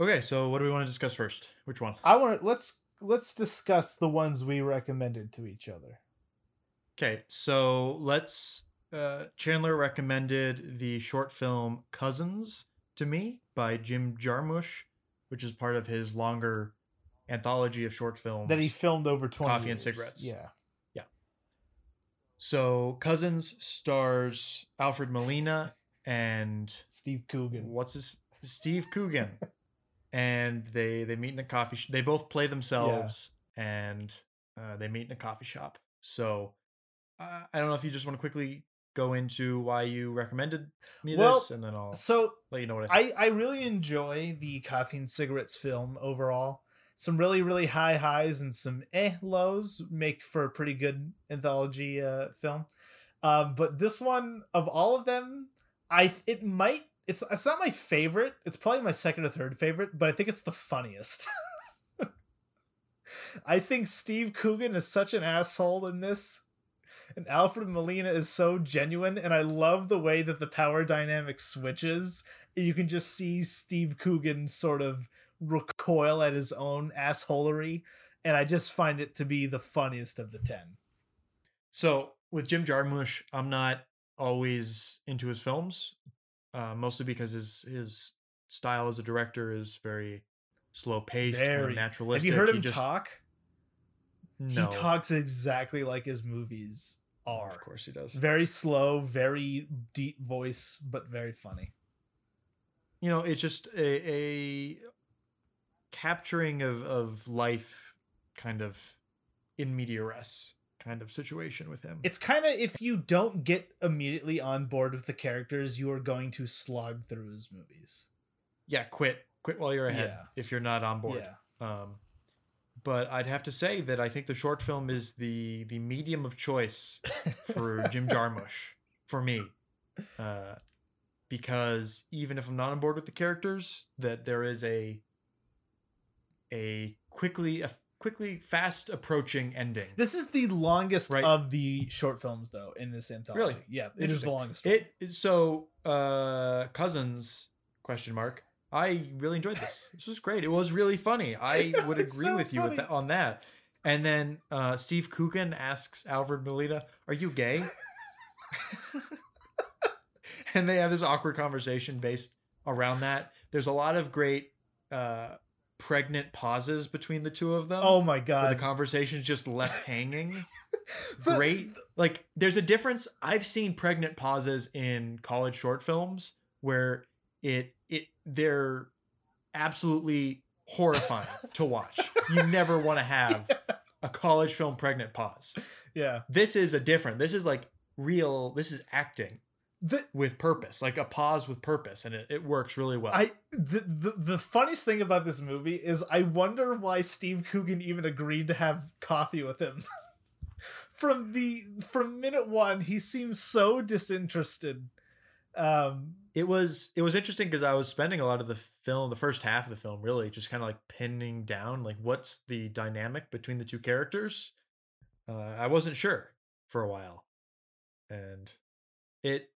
Okay. So, what do we want to discuss first? Which one? I want to let's let's discuss the ones we recommended to each other. Okay, so let's. Uh, Chandler recommended the short film Cousins to me by Jim Jarmusch, which is part of his longer anthology of short films. That he filmed over twenty. Coffee and cigarettes. Yeah. So Cousins stars Alfred Molina and Steve Coogan. what's his Steve Coogan, and they they meet in a coffee. Sh- they both play themselves, and uh, they meet in a coffee shop. So uh, I don't know if you just want to quickly go into why you recommended me Well, this, and then I'll So let you know what I. Think. I I really enjoy the Coffee and Cigarettes film overall. Some really really high highs and some eh lows make for a pretty good anthology uh, film. Um, but this one of all of them, I it might it's it's not my favorite. It's probably my second or third favorite, but I think it's the funniest. I think Steve Coogan is such an asshole in this. And Alfred Molina is so genuine, and I love the way that the power dynamic switches. You can just see Steve Coogan sort of recoil at his own assholery, and I just find it to be the funniest of the ten. So with Jim Jarmusch, I'm not always into his films, uh, mostly because his his style as a director is very slow paced, kind of naturalistic. Have you heard He him just- talk? No, He talks exactly like his movies are. Of course he does. Very slow, very deep voice, but very funny. You know, it's just a, a capturing of of life, kind of in media res kind of situation with him. It's kind of if you don't get immediately on board with the characters, you are going to slog through his movies. yeah, quit quit while you're ahead Yeah. if you're not on board. Yeah. Um, but I'd have to say that I think the short film is the the medium of choice for Jim Jarmusch for me, uh, because even if I'm not on board with the characters, that there is a a quickly a quickly fast approaching ending. This is the longest Right. of the short films, though, in this anthology. Really? Yeah, it is the longest. one. It so uh cousins question mark. I really enjoyed this. This was great. It was really funny. I would agree so with you with that, on that. And then uh, Steve Coogan asks Alfred Molina, "Are you gay?" and they have this awkward conversation based around that. There's a lot of great uh, pregnant pauses between the two of them. oh my god! the conversation's just left hanging. The- great. like there's a difference. I've seen pregnant pauses in college short films where it it they're absolutely horrifying to watch. You never want to have a college film pregnant pause. Yeah, this is a different this is like real this is acting the, with purpose like a pause with purpose and it, it works really well I the, the the funniest thing about this movie is I wonder why Steve Coogan even agreed to have coffee with him. from the from minute one, he seems so disinterested. Um, it was it was interesting because I was spending a lot of the film, the first half of the film, really just kind of like pinning down like what's the dynamic between the two characters. Uh, I wasn't sure for a while, and it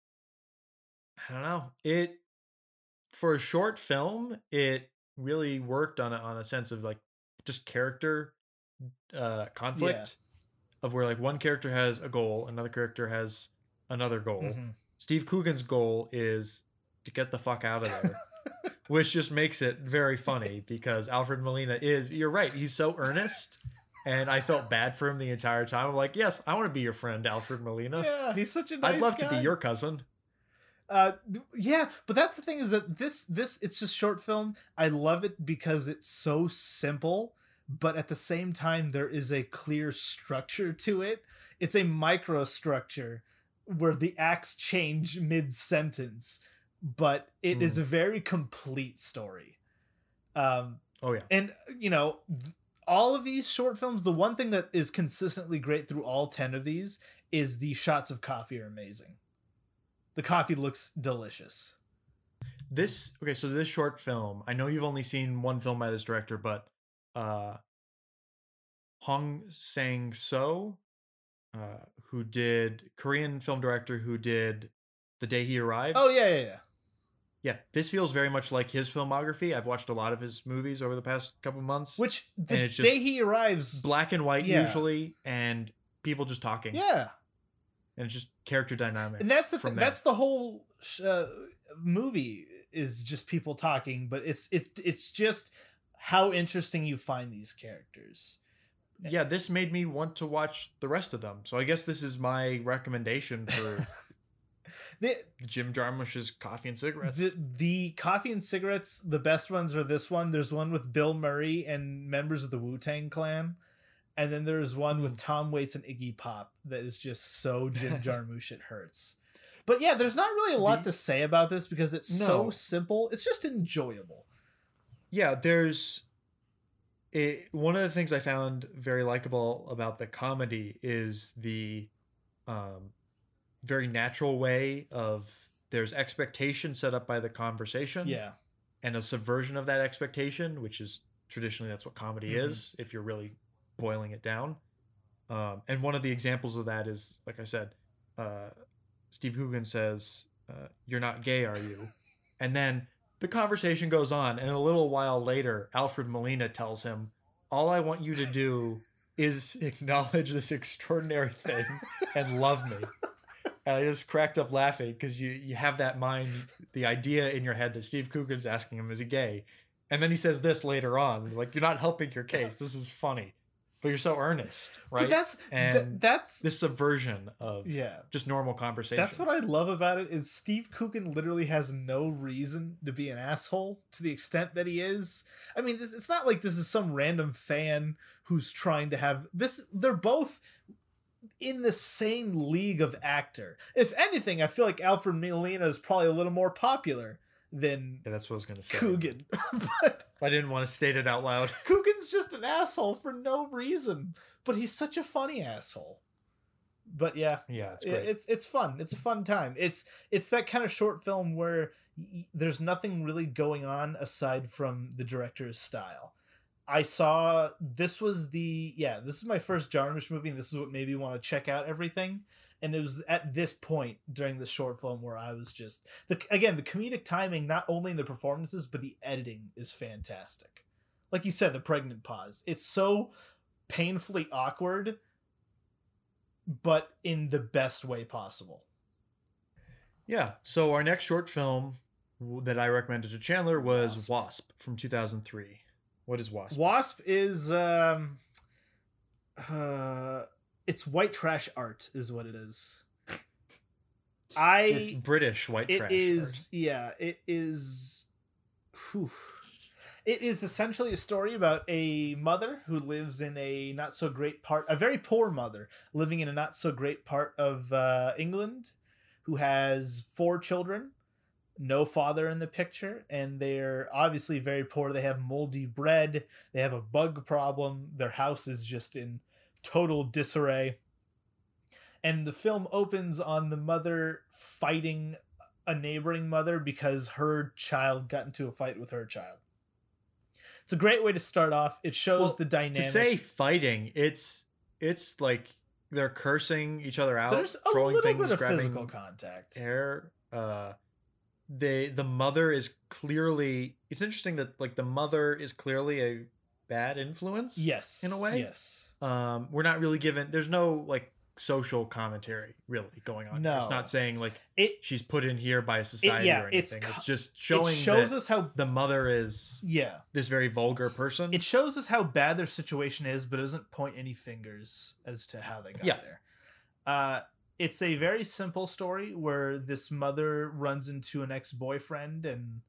I don't know it for a short film it really worked on a, on a sense of like just character uh conflict of where like one character has a goal another character has another goal mhm. Steve Coogan's goal is to get the fuck out of there, which just makes it very funny because Alfred Molina is, you're right, he's so earnest. And I felt bad for him the entire time. I'm like, yes, I want to be your friend, Alfred Molina. Yeah, he's such a nice I'd love to be your cousin. Uh, yeah, but that's the thing is that this this it's just short film. I love it because it's so simple, but at the same time there is a clear structure to it. It's a microstructure where the acts change mid sentence, but it is Hmm. a very complete story. Um, Oh, yeah. and you know all of these short films the one thing that is consistently great through all 10 of these is the shots of coffee are amazing the coffee looks delicious This, okay, so this short film, I know you've only seen one film by this director, but uh, Hong Sang-soo, uh, who did Korean film director who did The Day He Arrives. oh yeah yeah yeah Yeah, this feels very much like his filmography. I've watched a lot of his movies over the past couple months. which the And it's just day he arrives black and white Yeah. usually, and people just talking. yeah and it's just character dynamic. and that's the thing that's the whole sh- uh, movie is just people talking but it's it, it's just how interesting you find these characters yeah. This made me want to watch the rest of them. So I guess this is my recommendation for the, Jim Jarmusch's Coffee and Cigarettes. The, the coffee and cigarettes, the best ones are this one. There's one with Bill Murray and members of the Wu Tang Clan. And then there's one with Tom Waits and Iggy Pop that is just so Jim Jarmusch it hurts. But yeah, there's not really a lot The- to say about this because it's so simple. It's just enjoyable. yeah, there's it, one of the things I found very likable about the comedy is the um, very natural way of there's expectation set up by the conversation Yeah. and a subversion of that expectation, which is traditionally that's what comedy Mhm. is if you're really boiling it down. Um, and one of the examples of that is, like I said, uh, Steve Coogan says, uh, "You're not gay, are you?" And then the conversation goes on, and a little while later, Alfred Molina tells him, "All I want you to do is acknowledge this extraordinary thing and love me." And I just cracked up laughing because you you have that mind, the idea in your head that Steve Coogan's asking him is he gay, and then he says this later on, like you're not helping your case. This is funny, but you're so earnest, right? But that's And th- that's this subversion of yeah. just normal conversation. That's what I love about it is Steve Coogan literally has no reason to be an asshole to the extent that he is. I mean, this, it's not like this is some random fan who's trying to have this. They're both in the same league of actor. If anything, I feel like Alfred Molina is probably a little more popular than Yeah, that's what I was gonna say. Coogan. but I didn't want to state it out loud. Coogan's just an asshole for no reason, but he's such a funny asshole. But yeah, Yeah, it's great. it's it's fun. It's a fun time. It's it's that kind of short film where y- there's nothing really going on aside from the director's style. I saw this was the yeah this is my first Jarmusch movie. and This is what made me want to check out everything. And it was at this point during the short film where I was just the again the comedic timing, not only in the performances but the editing is fantastic. Like you said, the pregnant pause. It's so painfully awkward, but in the best way possible. yeah. So our next short film that I recommended to Chandler was Wasp. Wasp, from 2003. What is Wasp? Wasp is um uh it's white trash art is what it is. I it's British white it trash. is yeah, it is whew. It is essentially a story about a mother who lives in a not so great part, a very poor mother living in a not so great part of uh, England, who has four children, no father in the picture, and they're obviously very poor. They have moldy bread, they have a bug problem, their house is just in total disarray. And the film opens on the mother fighting a neighboring mother because her child got into a fight with her child. It's a great way to start off. It shows Well, the dynamic. To say fighting, it's it's like they're cursing each other out, There's a throwing little things, bit of grabbing physical contact. hair. Uh, they the mother is clearly. It's interesting that like the mother is clearly a bad influence. Yes. in a way. Yes. Um, we're not really given. There's no like social commentary really going on. here. it's not saying like It she's put in here by a society yeah, or it's anything. It's, co- just showing it shows us how the mother is yeah. this very vulgar person. It shows us how bad their situation is, but doesn't point any fingers as to how they got Yeah. there. Uh, it's a very simple story where this mother runs into an ex-boyfriend and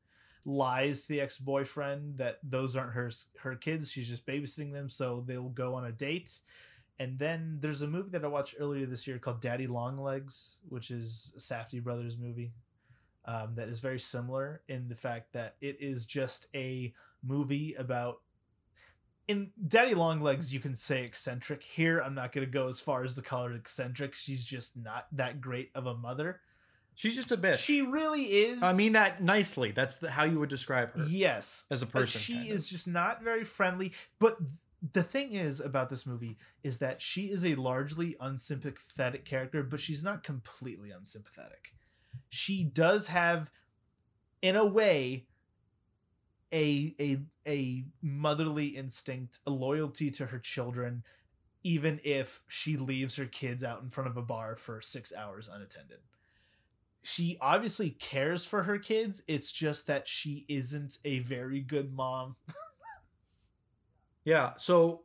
lies to the ex-boyfriend that those aren't her her kids. She's just babysitting them, so they'll go on a date. And then there's a movie that I watched earlier this year called Daddy Longlegs, which is a Safdie brothers movie. Um, that is very similar in the fact that it is just a movie about in Daddy Longlegs, you can say eccentric. Here, I'm not going to go as far as the color eccentric. She's just not that great of a mother. She's just a bitch. She really is. I mean that nicely. That's the, how you would describe her yes, as a person. she kind of. is just not very friendly. But th- the thing is about this movie is that she is a largely unsympathetic character, but she's not completely unsympathetic. She does have, in a way, a a a motherly instinct, a loyalty to her children, even if she leaves her kids out in front of a bar for six hours unattended. She obviously cares for her kids. It's just that she isn't a very good mom. Yeah. So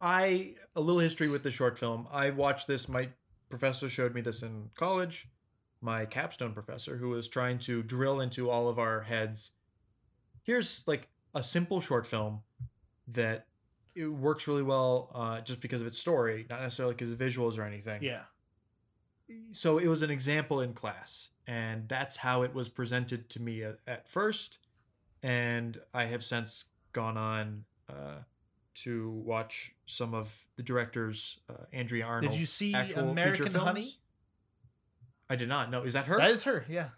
I a little history with the short film. I watched this. My professor showed me this in college. My capstone professor, who was trying to drill into all of our heads. Here's like a simple short film that it works really well uh, just because of its story, not necessarily because of visuals or anything. Yeah. So it was an example in class and that's how it was presented to me at, at first and i have since gone on uh, to watch some of the director's uh, andrea arnold Did you see American. Honey? I did not know. Is that her? That is her. Yeah.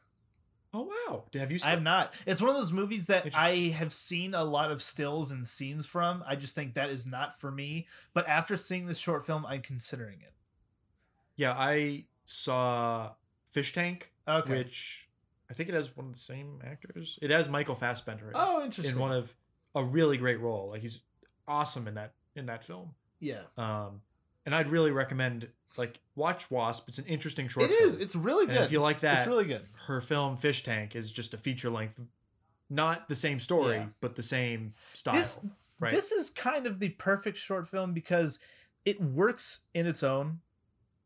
oh wow. Have you seen I have not. It's one of those movies that. I have seen a lot of stills and scenes from. I just think that is not for me. But after seeing this short film, I'm considering it. Yeah, I saw Fish Tank, Okay. which I think it has one of the same actors. It has Michael Fassbender in, oh, interesting. in one of a really great role. Like he's awesome in that in that film. yeah. Um, and I'd really recommend like watch Wasp. It's an interesting short. It is. film. It's really And good. if you like that, it's really good. her film Fish Tank is just a feature length, not the same story, Yeah. but the same style. This right? this is kind of the perfect short film because it works in its own,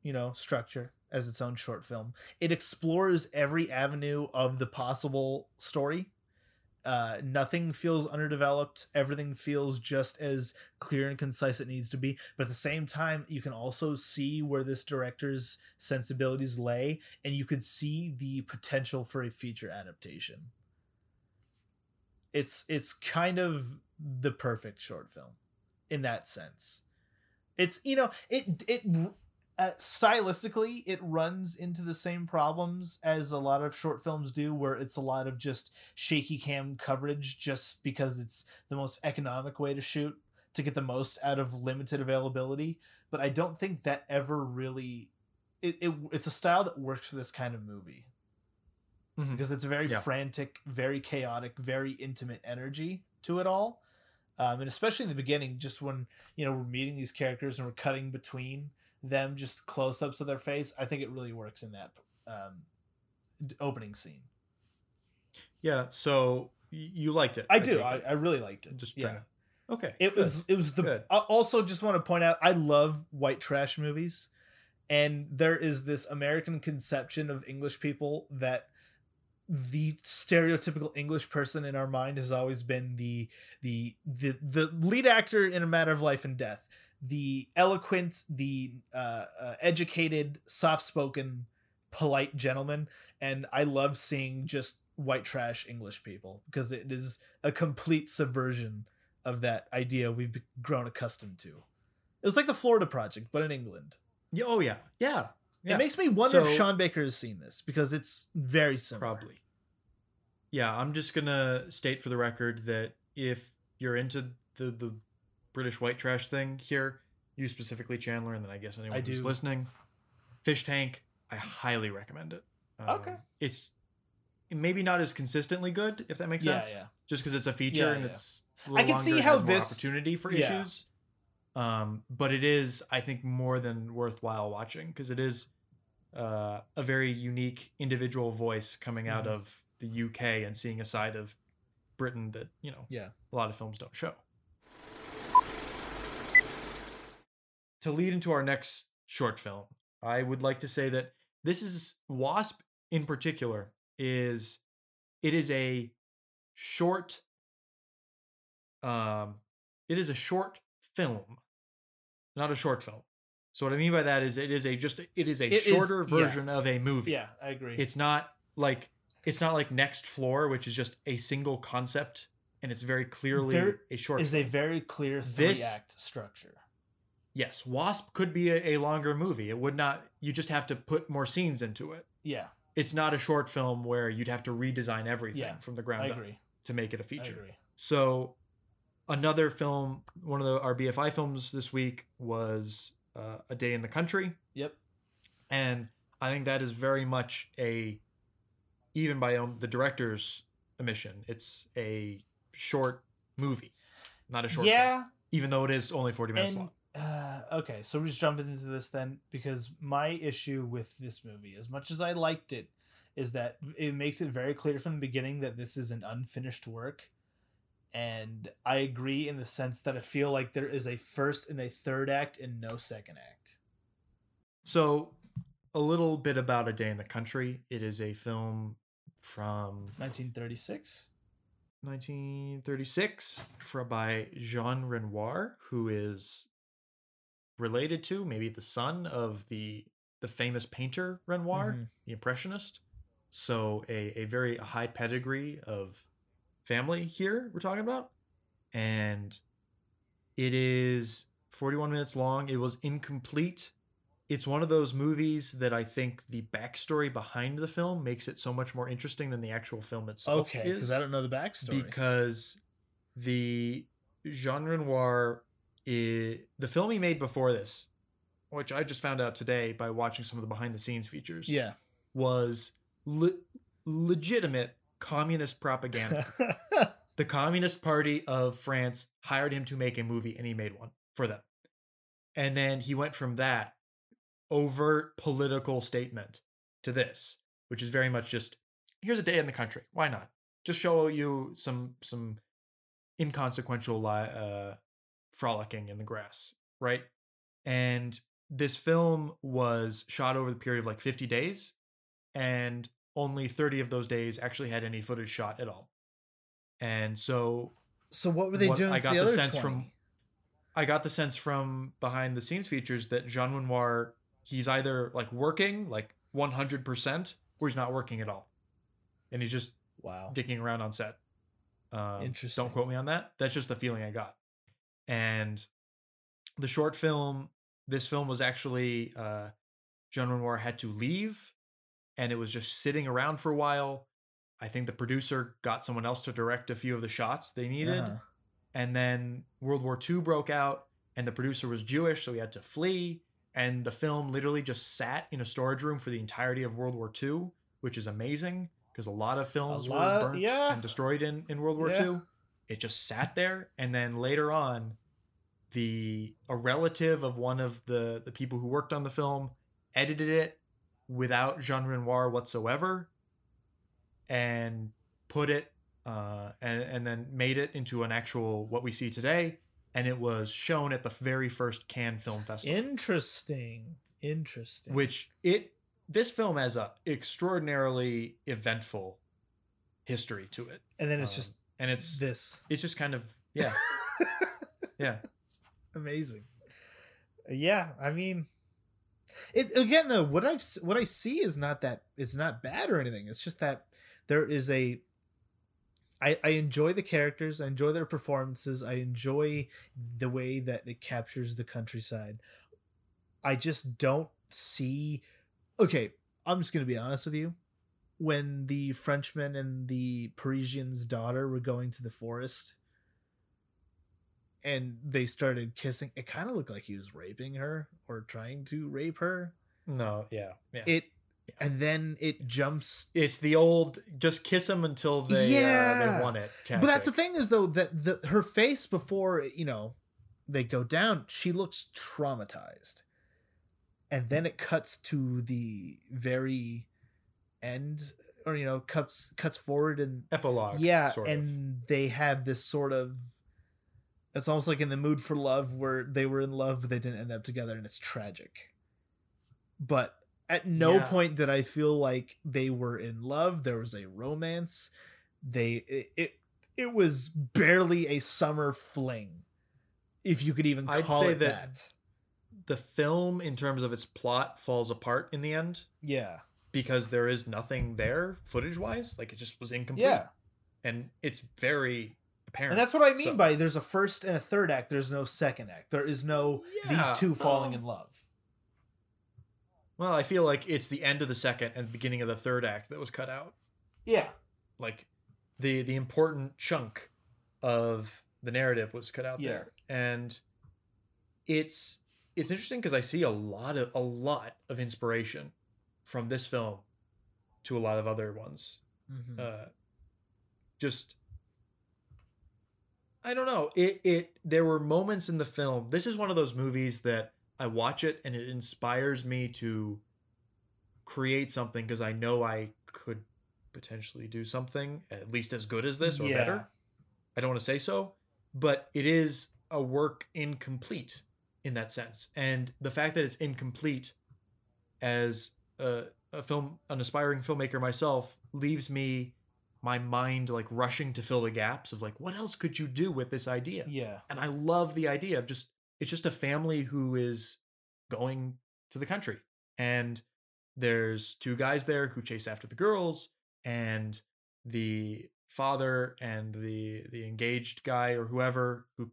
you know, structure as its own short film. It explores every avenue of the possible story. Uh, nothing feels underdeveloped. Everything feels just as clear and concise it needs to be. But at the same time, you can also see where this director's sensibilities lay, and you could see the potential for a feature adaptation. It's it's kind of the perfect short film in that sense. It's you know it it uh, stylistically it runs into the same problems as a lot of short films do where it's a lot of just shaky cam coverage just because it's the most economic way to shoot to get the most out of limited availability but i don't think that ever really it, it it's a style that works for this kind of movie Mhm. because it's a very Yeah. frantic very chaotic very intimate energy to it all um, and especially in the beginning just when you know we're meeting these characters and we're cutting between them just close-ups of their face i think it really works in that um, opening scene yeah. So you liked it? i do I, it. I really liked it just yeah to- Okay. it good. was it was the Good. I also just want to point out i love white trash movies and there is this american conception of english people that the stereotypical english person in our mind has always been the the the, the lead actor in a matter of life and death the eloquent the uh, uh, educated soft-spoken polite gentleman and i love seeing just white trash english people because it is a complete subversion of that idea we've grown accustomed to. It was like the Florida Project, but in England. Yeah, oh yeah. Yeah. Yeah. It makes me wonder if Sean Baker has seen this because it's very similar. Probably. Yeah, I'm just gonna state for the record that if you're into the the British white trash thing here, you specifically Chandler, and then I guess anyone I who's do. listening, Fish Tank, I highly recommend it. Um, Okay. It's maybe not as consistently good, if that makes Yeah, sense. yeah. Just because it's a feature Yeah, and yeah. it's a I little can see how this- opportunity for issues. Um, but it is, I think, more than worthwhile watching because it is uh, a very unique individual voice coming out Mhm. of the UK and seeing a side of Britain that you know Yeah. a lot of films don't show. To lead into our next short film, I would like to say that this is Wasp in particular is it is a short um it is a short film not a short film so what i mean by that is it is a just it is a It is- shorter yeah. version of a movie Yeah, I agree. it's not like it's not like next floor which is just a single concept and it's very clearly There a short is a very clear This- three act structure. Yes wasp could be a, a longer movie it would not you just have to put more scenes into it Yeah, it's not a short film where you'd have to redesign everything Yeah, from the I ground up agree. to make it a I feature agree. So, another film, one of the our BFI films this week was uh, A Day in the Country, Yep. and I think that is very much a, even by um, the director's admission, it's a short movie, not a short film, yeah, even though it is only forty minutes and long. Uh, okay, so we're just jumping into this then because my issue with this movie, as much as I liked it, is that it makes it very clear from the beginning that this is an unfinished work. And I agree in the sense that I feel like there is a first and a third act and no second act. So, a little bit about A Day in the Country. It is a film from 1936. 1936 for, by Jean Renoir, who is related to maybe the son of the the famous painter Renoir, Mhm. the impressionist. So a, a very high pedigree of family here we're talking about. And it is 41 minutes long. It was incomplete it's one of those movies that I think the backstory behind the film makes it so much more interesting than the actual film itself. Okay, because I don't know the backstory. because the Jean Renoir, the film he made before this, which I just found out today by watching some of the behind the scenes features, yeah. was le- legitimate communist propaganda. the Communist Party of France hired him to make a movie, and he made one for them. And then he went from that overt political statement to this, which is very much just here's a day in the country. Why not? Just show you some some inconsequential li- uh, frolicking in the grass, right? And this film was shot over the period of like 50 days, and only 30 of those days actually had any footage shot at all. And so so what were they What doing? I got the, the sense 20? from- I got the sense from behind the scenes features that Jean Renoir, he's either like working like 100% or he's not working at all. And he's just wow. dicking around on set. Um, Interesting. Don't quote me on that. That's just the feeling I got. And the short film, this film was actually uh, Jean Renoir had to leave, and it was just sitting around for a while. I think the producer got someone else to direct a few of the shots they needed, Uh-huh. and then World War II broke out, and the producer was Jewish, so he had to flee. And the film literally just sat in a storage room for the entirety of World War II, which is amazing because a lot of films lot- were burnt yeah. and destroyed in, in World War Yeah. II. It just sat there, and then later on, the a relative of one of the the people who worked on the film edited it without Jean Renoir whatsoever, and put it uh, and and then made it into an actual what we see today, and it was shown at the very first Cannes Film Festival Interesting. Interesting. which it this film has a extraordinarily eventful history to it and then it's Um, just and it's this. it's just kind of yeah yeah Amazing. Yeah, I mean, it again though. What I what I see is not that is not bad or anything. It's just that there is a. I, I enjoy the characters. I enjoy their performances. I enjoy the way that it captures the countryside. I just don't see. Okay, I'm just gonna be honest with you. When the Frenchman and the Parisian's daughter were going to the forest, and they started kissing, it kind of looked like he was raping her or trying to rape her. no yeah yeah It, and then it jumps it's the old just kiss them until they uh, Yeah. they want it But that's the thing is though that the her face before you know they go down, she looks traumatized, and then it cuts to the very end, or you know cuts cuts forward and epilogue yeah, sort of. and they have this sort of. It's almost like in the mood for love, where they were in love but they didn't end up together, and it's tragic. But at no Yeah. point did I feel like they were in love. There was a romance. They it it, it was barely a summer fling, if you could even I'd call say it that- that. the film in terms of its plot falls apart in the end Yeah, because there is nothing there footage wise like it just was incomplete yeah, and it's very apparent and that's what I mean So- by there's a first and a third act. There's no second act. There is no Yeah, these two falling um, in love. well i feel like it's the end of the second and the beginning of the third act that was cut out Yeah, like the the important chunk of the narrative was cut out Yeah. there and it's it's interesting because i see a lot of a lot of inspiration from this film to a lot of other ones Mhm. uh just i don't know. It it there were moments in the film this is one of those movies that i watch it and it inspires me to create something because i know i could potentially do something at least as good as this or Yeah. better i don't want to say so but it is a work incomplete in that sense. And the fact that it's incomplete as a, a film an aspiring filmmaker myself leaves me my mind like rushing to fill the gaps of like what else could you do with this idea? Yeah, and i love the idea of just it's just a family who is going to the country. And there's two guys there who chase after the girls and the father and the the engaged guy or whoever who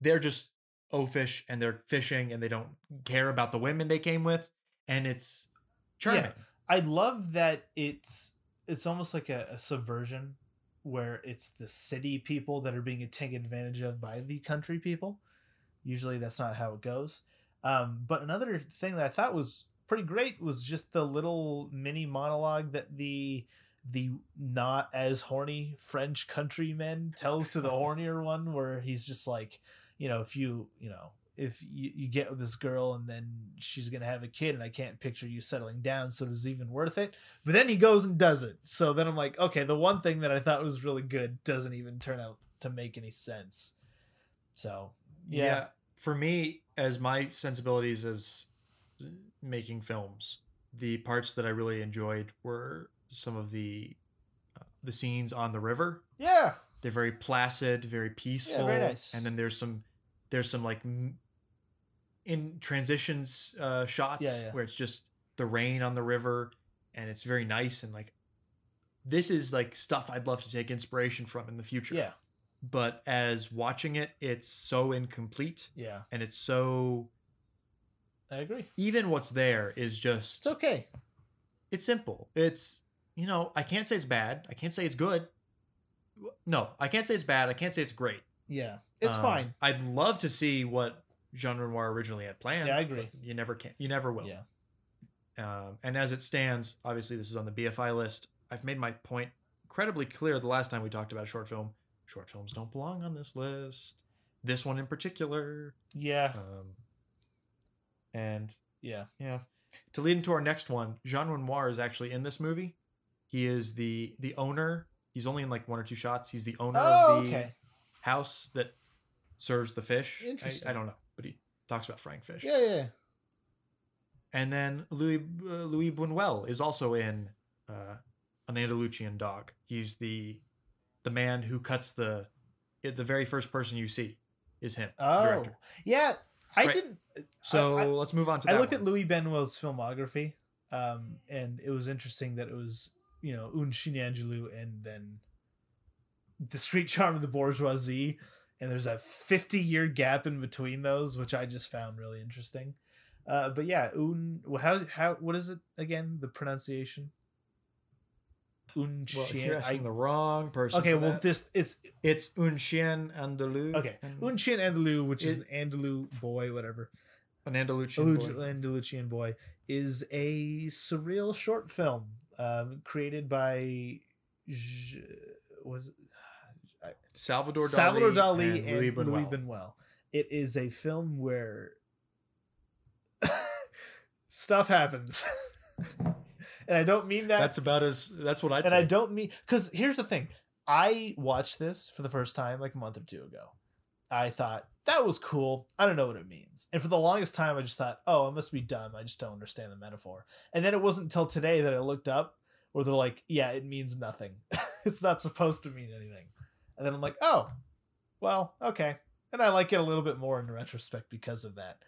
they're just oafish and they're fishing and they don't care about the women they came with and it's charming. I love that it's it's almost like a, a subversion where it's the city people that are being taken advantage of by the country people. Usually that's not how it goes. Um, but another thing that I thought was pretty great was just the little mini monologue that the the not as horny French countryman tells to the hornier one, where he's just like, you know, if you, you know, if you, you get with this girl and then she's gonna have a kid and I can't picture you settling down, so is even worth it? But then he goes and does it. So then I'm like, okay, the one thing that I thought was really good doesn't even turn out to make any sense. So yeah, For me, as my sensibilities as making films, the parts that I really enjoyed were some of the uh, the scenes on the river. yeah, They're very placid, very peaceful. Yeah, very nice. And then there's some there's some like m- in transitions uh shots Yeah, yeah. where it's just the rain on the river and it's very nice and like this is like stuff I'd love to take inspiration from in the future. yeah, But as watching it, it's so incomplete yeah. and it's so I agree. even what's there is just It's okay. it's simple. It's you know, I can't say it's bad. I can't say it's good. No, I can't say it's bad. I can't say it's great. Yeah, it's Um, fine. I'd love to see what Jean Renoir originally had planned. Yeah, I agree. You never can. You never will. Yeah. Um, and as it stands, obviously this is on the BFI list. I've made my point incredibly clear the last time we talked about short film. Short films don't belong on this list. This one in particular. Yeah, Um, and yeah. yeah. To lead into our next one, Jean Renoir is actually in this movie. He is the the owner. He's only in like one or two shots. He's the owner Oh, of the okay. house that serves the fish. I- Interesting. I, don't know, talks about frying fish. Yeah, yeah. And then Louis uh, Louis Buñuel is also in uh, an Andalusian dog. He's the the man who cuts the the very first person you see is him. Oh, director. yeah. I Right. didn't. So I, let's move on to that. I looked one. at Louis Buñuel's filmography, um, and it was interesting that it was you know Un Chien Andalou and then the Discreet Charm of the Bourgeoisie, and there's a 50 year gap in between those, which I just found really interesting. Uh, but yeah, Un. How how what is it again? The pronunciation. Un Well, you're I- asking the wrong person. okay, well that. this it's it's Un Chien Andalou. okay. and Un Chien Andalou, which is an Andalou boy, whatever. an Andalusian Andalu- boy. Andalusian Boy is a surreal short film um, created by was it- Salvador Dali, Salvador Dali and, and, Louis Louis Buñuel. Buñuel. It is a film where stuff happens, and I don't mean that. That's about as. That's what I'd and say. I don't mean because here's the thing. I watched this for the first time like a month or two ago. I thought that was cool. I don't know what it means. And for the longest time, I just thought, oh, it must be dumb. I just don't understand the metaphor. And then it wasn't until today that I looked up where they're like, yeah, it means nothing. it's not supposed to mean anything. And then I'm like, oh, well, okay. And I like it a little bit more in retrospect because of that.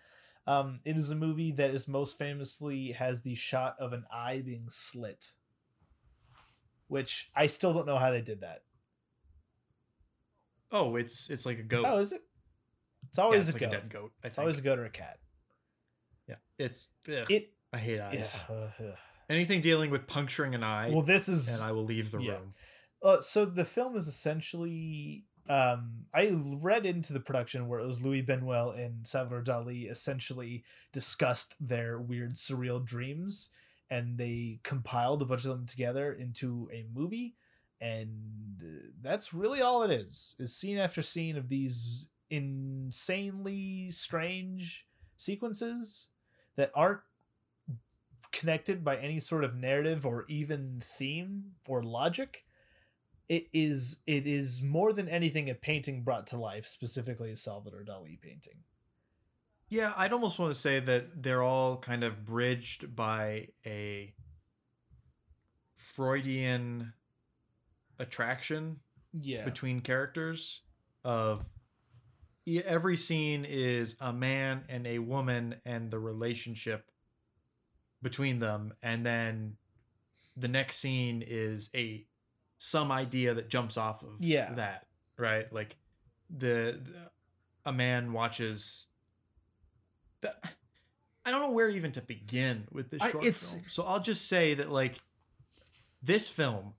Um, it is a movie that is most famously has the shot of an eye being slit, which I still don't know how they did that. oh, it's it's like a goat. Oh, is it? It's Yeah, always it's a like goat. a dead goat. I It's think. always a goat or a cat. yeah. It's ugh, It. I hate eyes. Yeah. Anything dealing with puncturing an eye, Well, this is. and I will leave the yeah. room. Uh, so the film is essentially. Um, I read into the production where it was Louis Buñuel and Salvador Dali essentially discussed their weird surreal dreams, and they compiled a bunch of them together into a movie, and uh, that's really all it is. Is scene after scene of these insanely strange sequences that aren't connected by any sort of narrative or even theme or logic it is it is more than anything a painting brought to life specifically a salvador dali painting. Yeah, I'd almost want to say that they're all kind of bridged by a Freudian attraction yeah. between characters of every scene is a man and a woman and the relationship between them and then the next scene is a some idea that jumps off of Yeah. that right like the, the a man watches that, I don't know where even to begin with this I- short it's- film. So I'll just say that like this film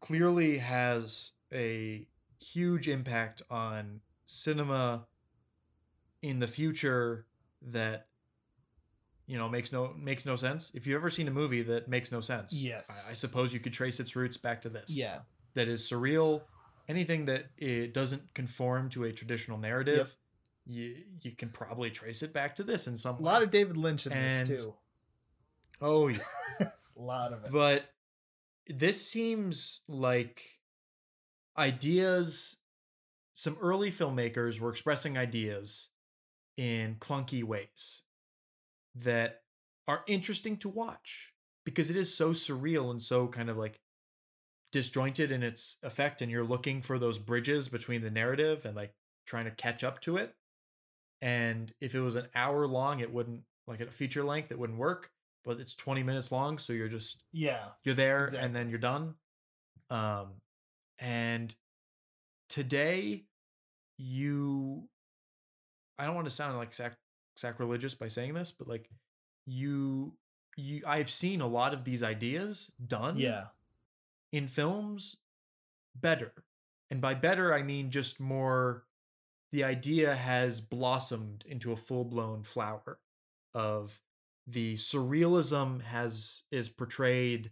clearly has a huge impact on cinema in the future that you know makes no makes no sense. If you've ever seen a movie that makes no sense, Yes. I, I suppose you could trace its roots back to this. Yeah. that is surreal, anything that it doesn't conform to a traditional narrative, you you can probably trace it back to this in some A lot of David Lynch in And- this too. oh yeah. A lot of it. but this seems like ideas some early filmmakers were expressing ideas in clunky ways that are interesting to watch because it is so surreal and so kind of like disjointed in its effect and you're looking for those bridges between the narrative and like trying to catch up to it and if it was an hour long it wouldn't like at a feature length it wouldn't work but it's 20 minutes long so you're just yeah. you're there Exactly. and then you're done um and today you i don't want to sound like sacrilegious by saying this but like you you i've seen a lot of these ideas done Yeah. in films better and by better i mean just more the idea has blossomed into a full-blown flower of the surrealism has is portrayed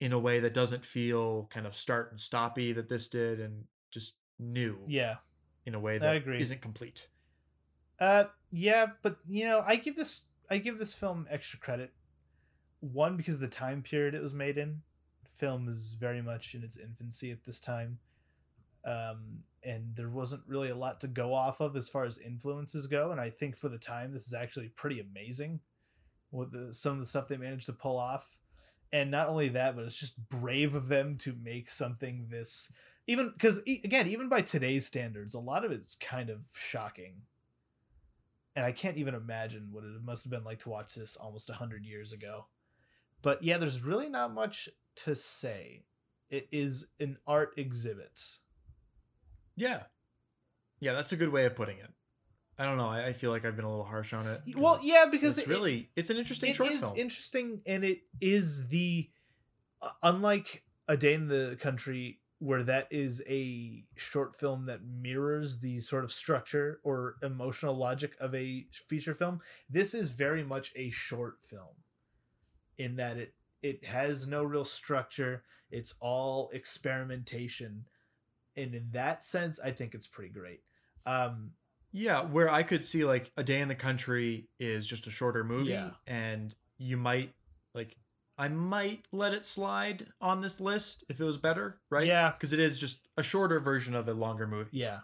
in a way that doesn't feel kind of start and stoppy that this did and just new Yeah. in a way that I agree. isn't complete Uh yeah, but you know, I give this I give this film extra credit. One because of the time period it was made in. Film is very much in its infancy at this time. Um and there wasn't really a lot to go off of as far as influences go and I think for the time this is actually pretty amazing with the, some of the stuff they managed to pull off. And not only that, but it's just brave of them to make something this even because again, even by today's standards, a lot of it's kind of shocking and I can't even imagine what it must have been like to watch this almost 100 years ago. But yeah, there's really not much to say. It is an art exhibit. yeah yeah that's a good way of putting it i don't know i, I feel like i've been a little harsh on it. Well, yeah, because it's it- really it's an interesting It short is film interesting, and it is the uh, unlike a day in the country where that is a short film that mirrors the sort of structure or emotional logic of a feature film. This is very much a short film in that it it has no real structure. It's all experimentation, and in that sense, I think it's pretty great. Um, Yeah, where I could see like a day in the country is just a shorter movie, Yeah. and you might like I might let it slide on this list if it was better, right? Yeah. because it is just a shorter version of a longer movie. yeah,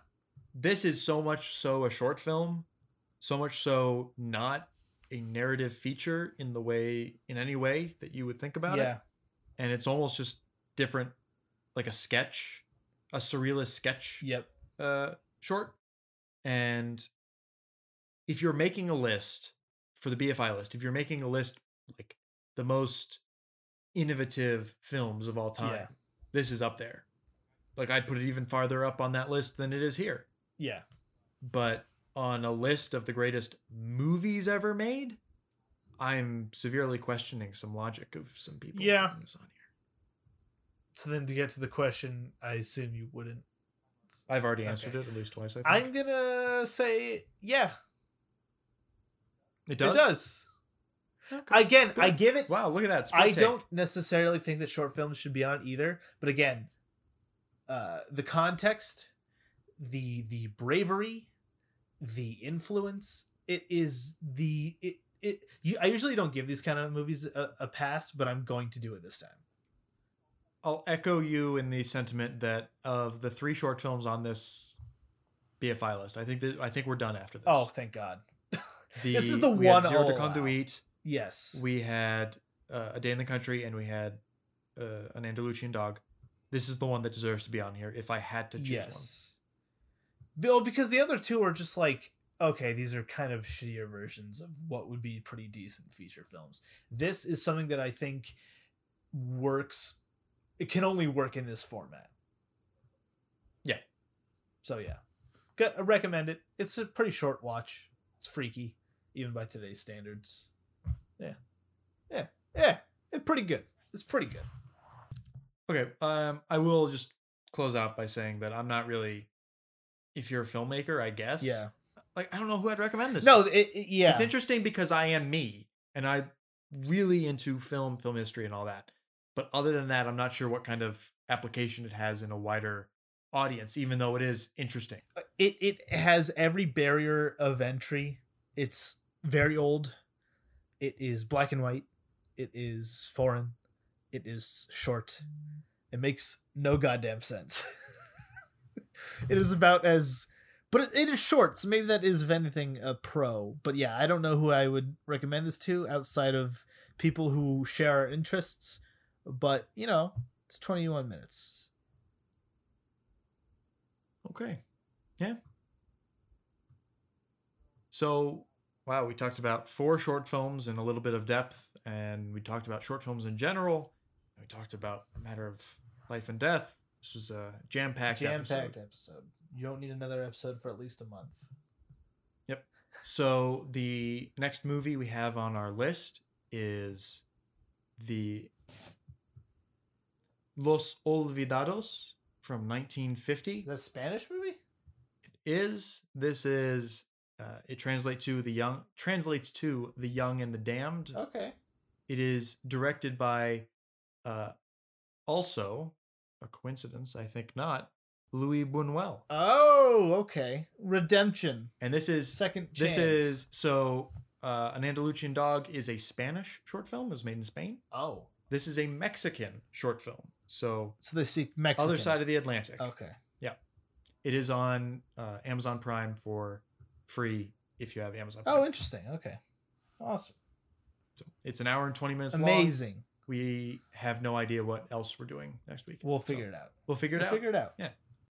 This is so much so a short film, so much so not a narrative feature in the way in any way that you would think about yeah, it, and it's almost just different, like a sketch, a surrealist sketch yep, uh, short. And if you're making a list for the BFI list, if you're making a list like the most innovative films of all time, Yeah. this is up there. Like I'd put it even farther up on that list than it is here. yeah. But on a list of the greatest movies ever made, I'm severely questioning some logic of some people. Yeah. putting this on here. So then to get to the question, I assume you wouldn't. I've already Okay. answered it at least twice. I think. I'm gonna say yeah, it does. it does. Okay. Again, I give it. Wow, look at that. split I take. don't necessarily think that short films should be on either. But again, uh, the context, the the bravery, the influence. It is the it it. You, I usually don't give these kind of movies a, a pass, but I'm going to do it this time. I'll echo you in the sentiment that of the three short films on this BFI list, I think that I think we're done after this. Oh, thank God. the, this is the we had one Zéro de conduite. Yes. We had uh, A Day in the Country, and we had uh, An Andalusian Dog. This is the one that deserves to be on here. If I had to choose yes. Bill, because the other two are just like okay, these are kind of shittier versions of what would be pretty decent feature films. This is something that I think works. It can only work in this format. Yeah. So yeah, I recommend it. It's a pretty short watch. It's freaky. even by today's standards. Yeah, yeah. It's pretty good. It's pretty good. Okay, um, I will just close out by saying that I'm not really. If you're a filmmaker, I guess. Yeah. Like I don't know who I'd recommend this. No, it, it- yeah. It's interesting because I am me, and I'm really into film, film history, and all that. But other than that, I'm not sure what kind of application it has in a wider audience, even though it is interesting. it it has every barrier of entry. It's very old. It is black and white. It is foreign. It is short. It makes no goddamn sense. it is about as but it, it is short, so maybe that is if anything a pro. But yeah, I don't know who I would recommend this to outside of people who share our interests. But you know, it's 21 minutes. Okay. Yeah. So, wow, we talked about four short films and a little bit of depth, and we talked about short films in general. We talked about a matter of life and death. This was a jam-packed Jam episode. packed episode. You don't need another episode for at least a month. Yep. So the next movie we have on our list is the Los Olvidados from 1950. Is that a Spanish movie? It is. this is uh, it translates to the young translates to the young and the damned Okay. It is directed by uh also a coincidence i think not louis buñuel Oh, okay. Redemption. and this is Second chance. this is so uh an andalusian dog is a spanish short film it was made in spain Oh. this is a mexican short film so So they speak Mexican. other side of the atlantic Okay. Yeah. It is on uh, amazon prime for free if you have amazon Oh, interesting. Okay. Awesome. So it's an hour and 20 minutes long. Amazing. We have no idea what else we're doing next week. We'll So figure it out. We'll figure it we'll out. figure it out. Yeah.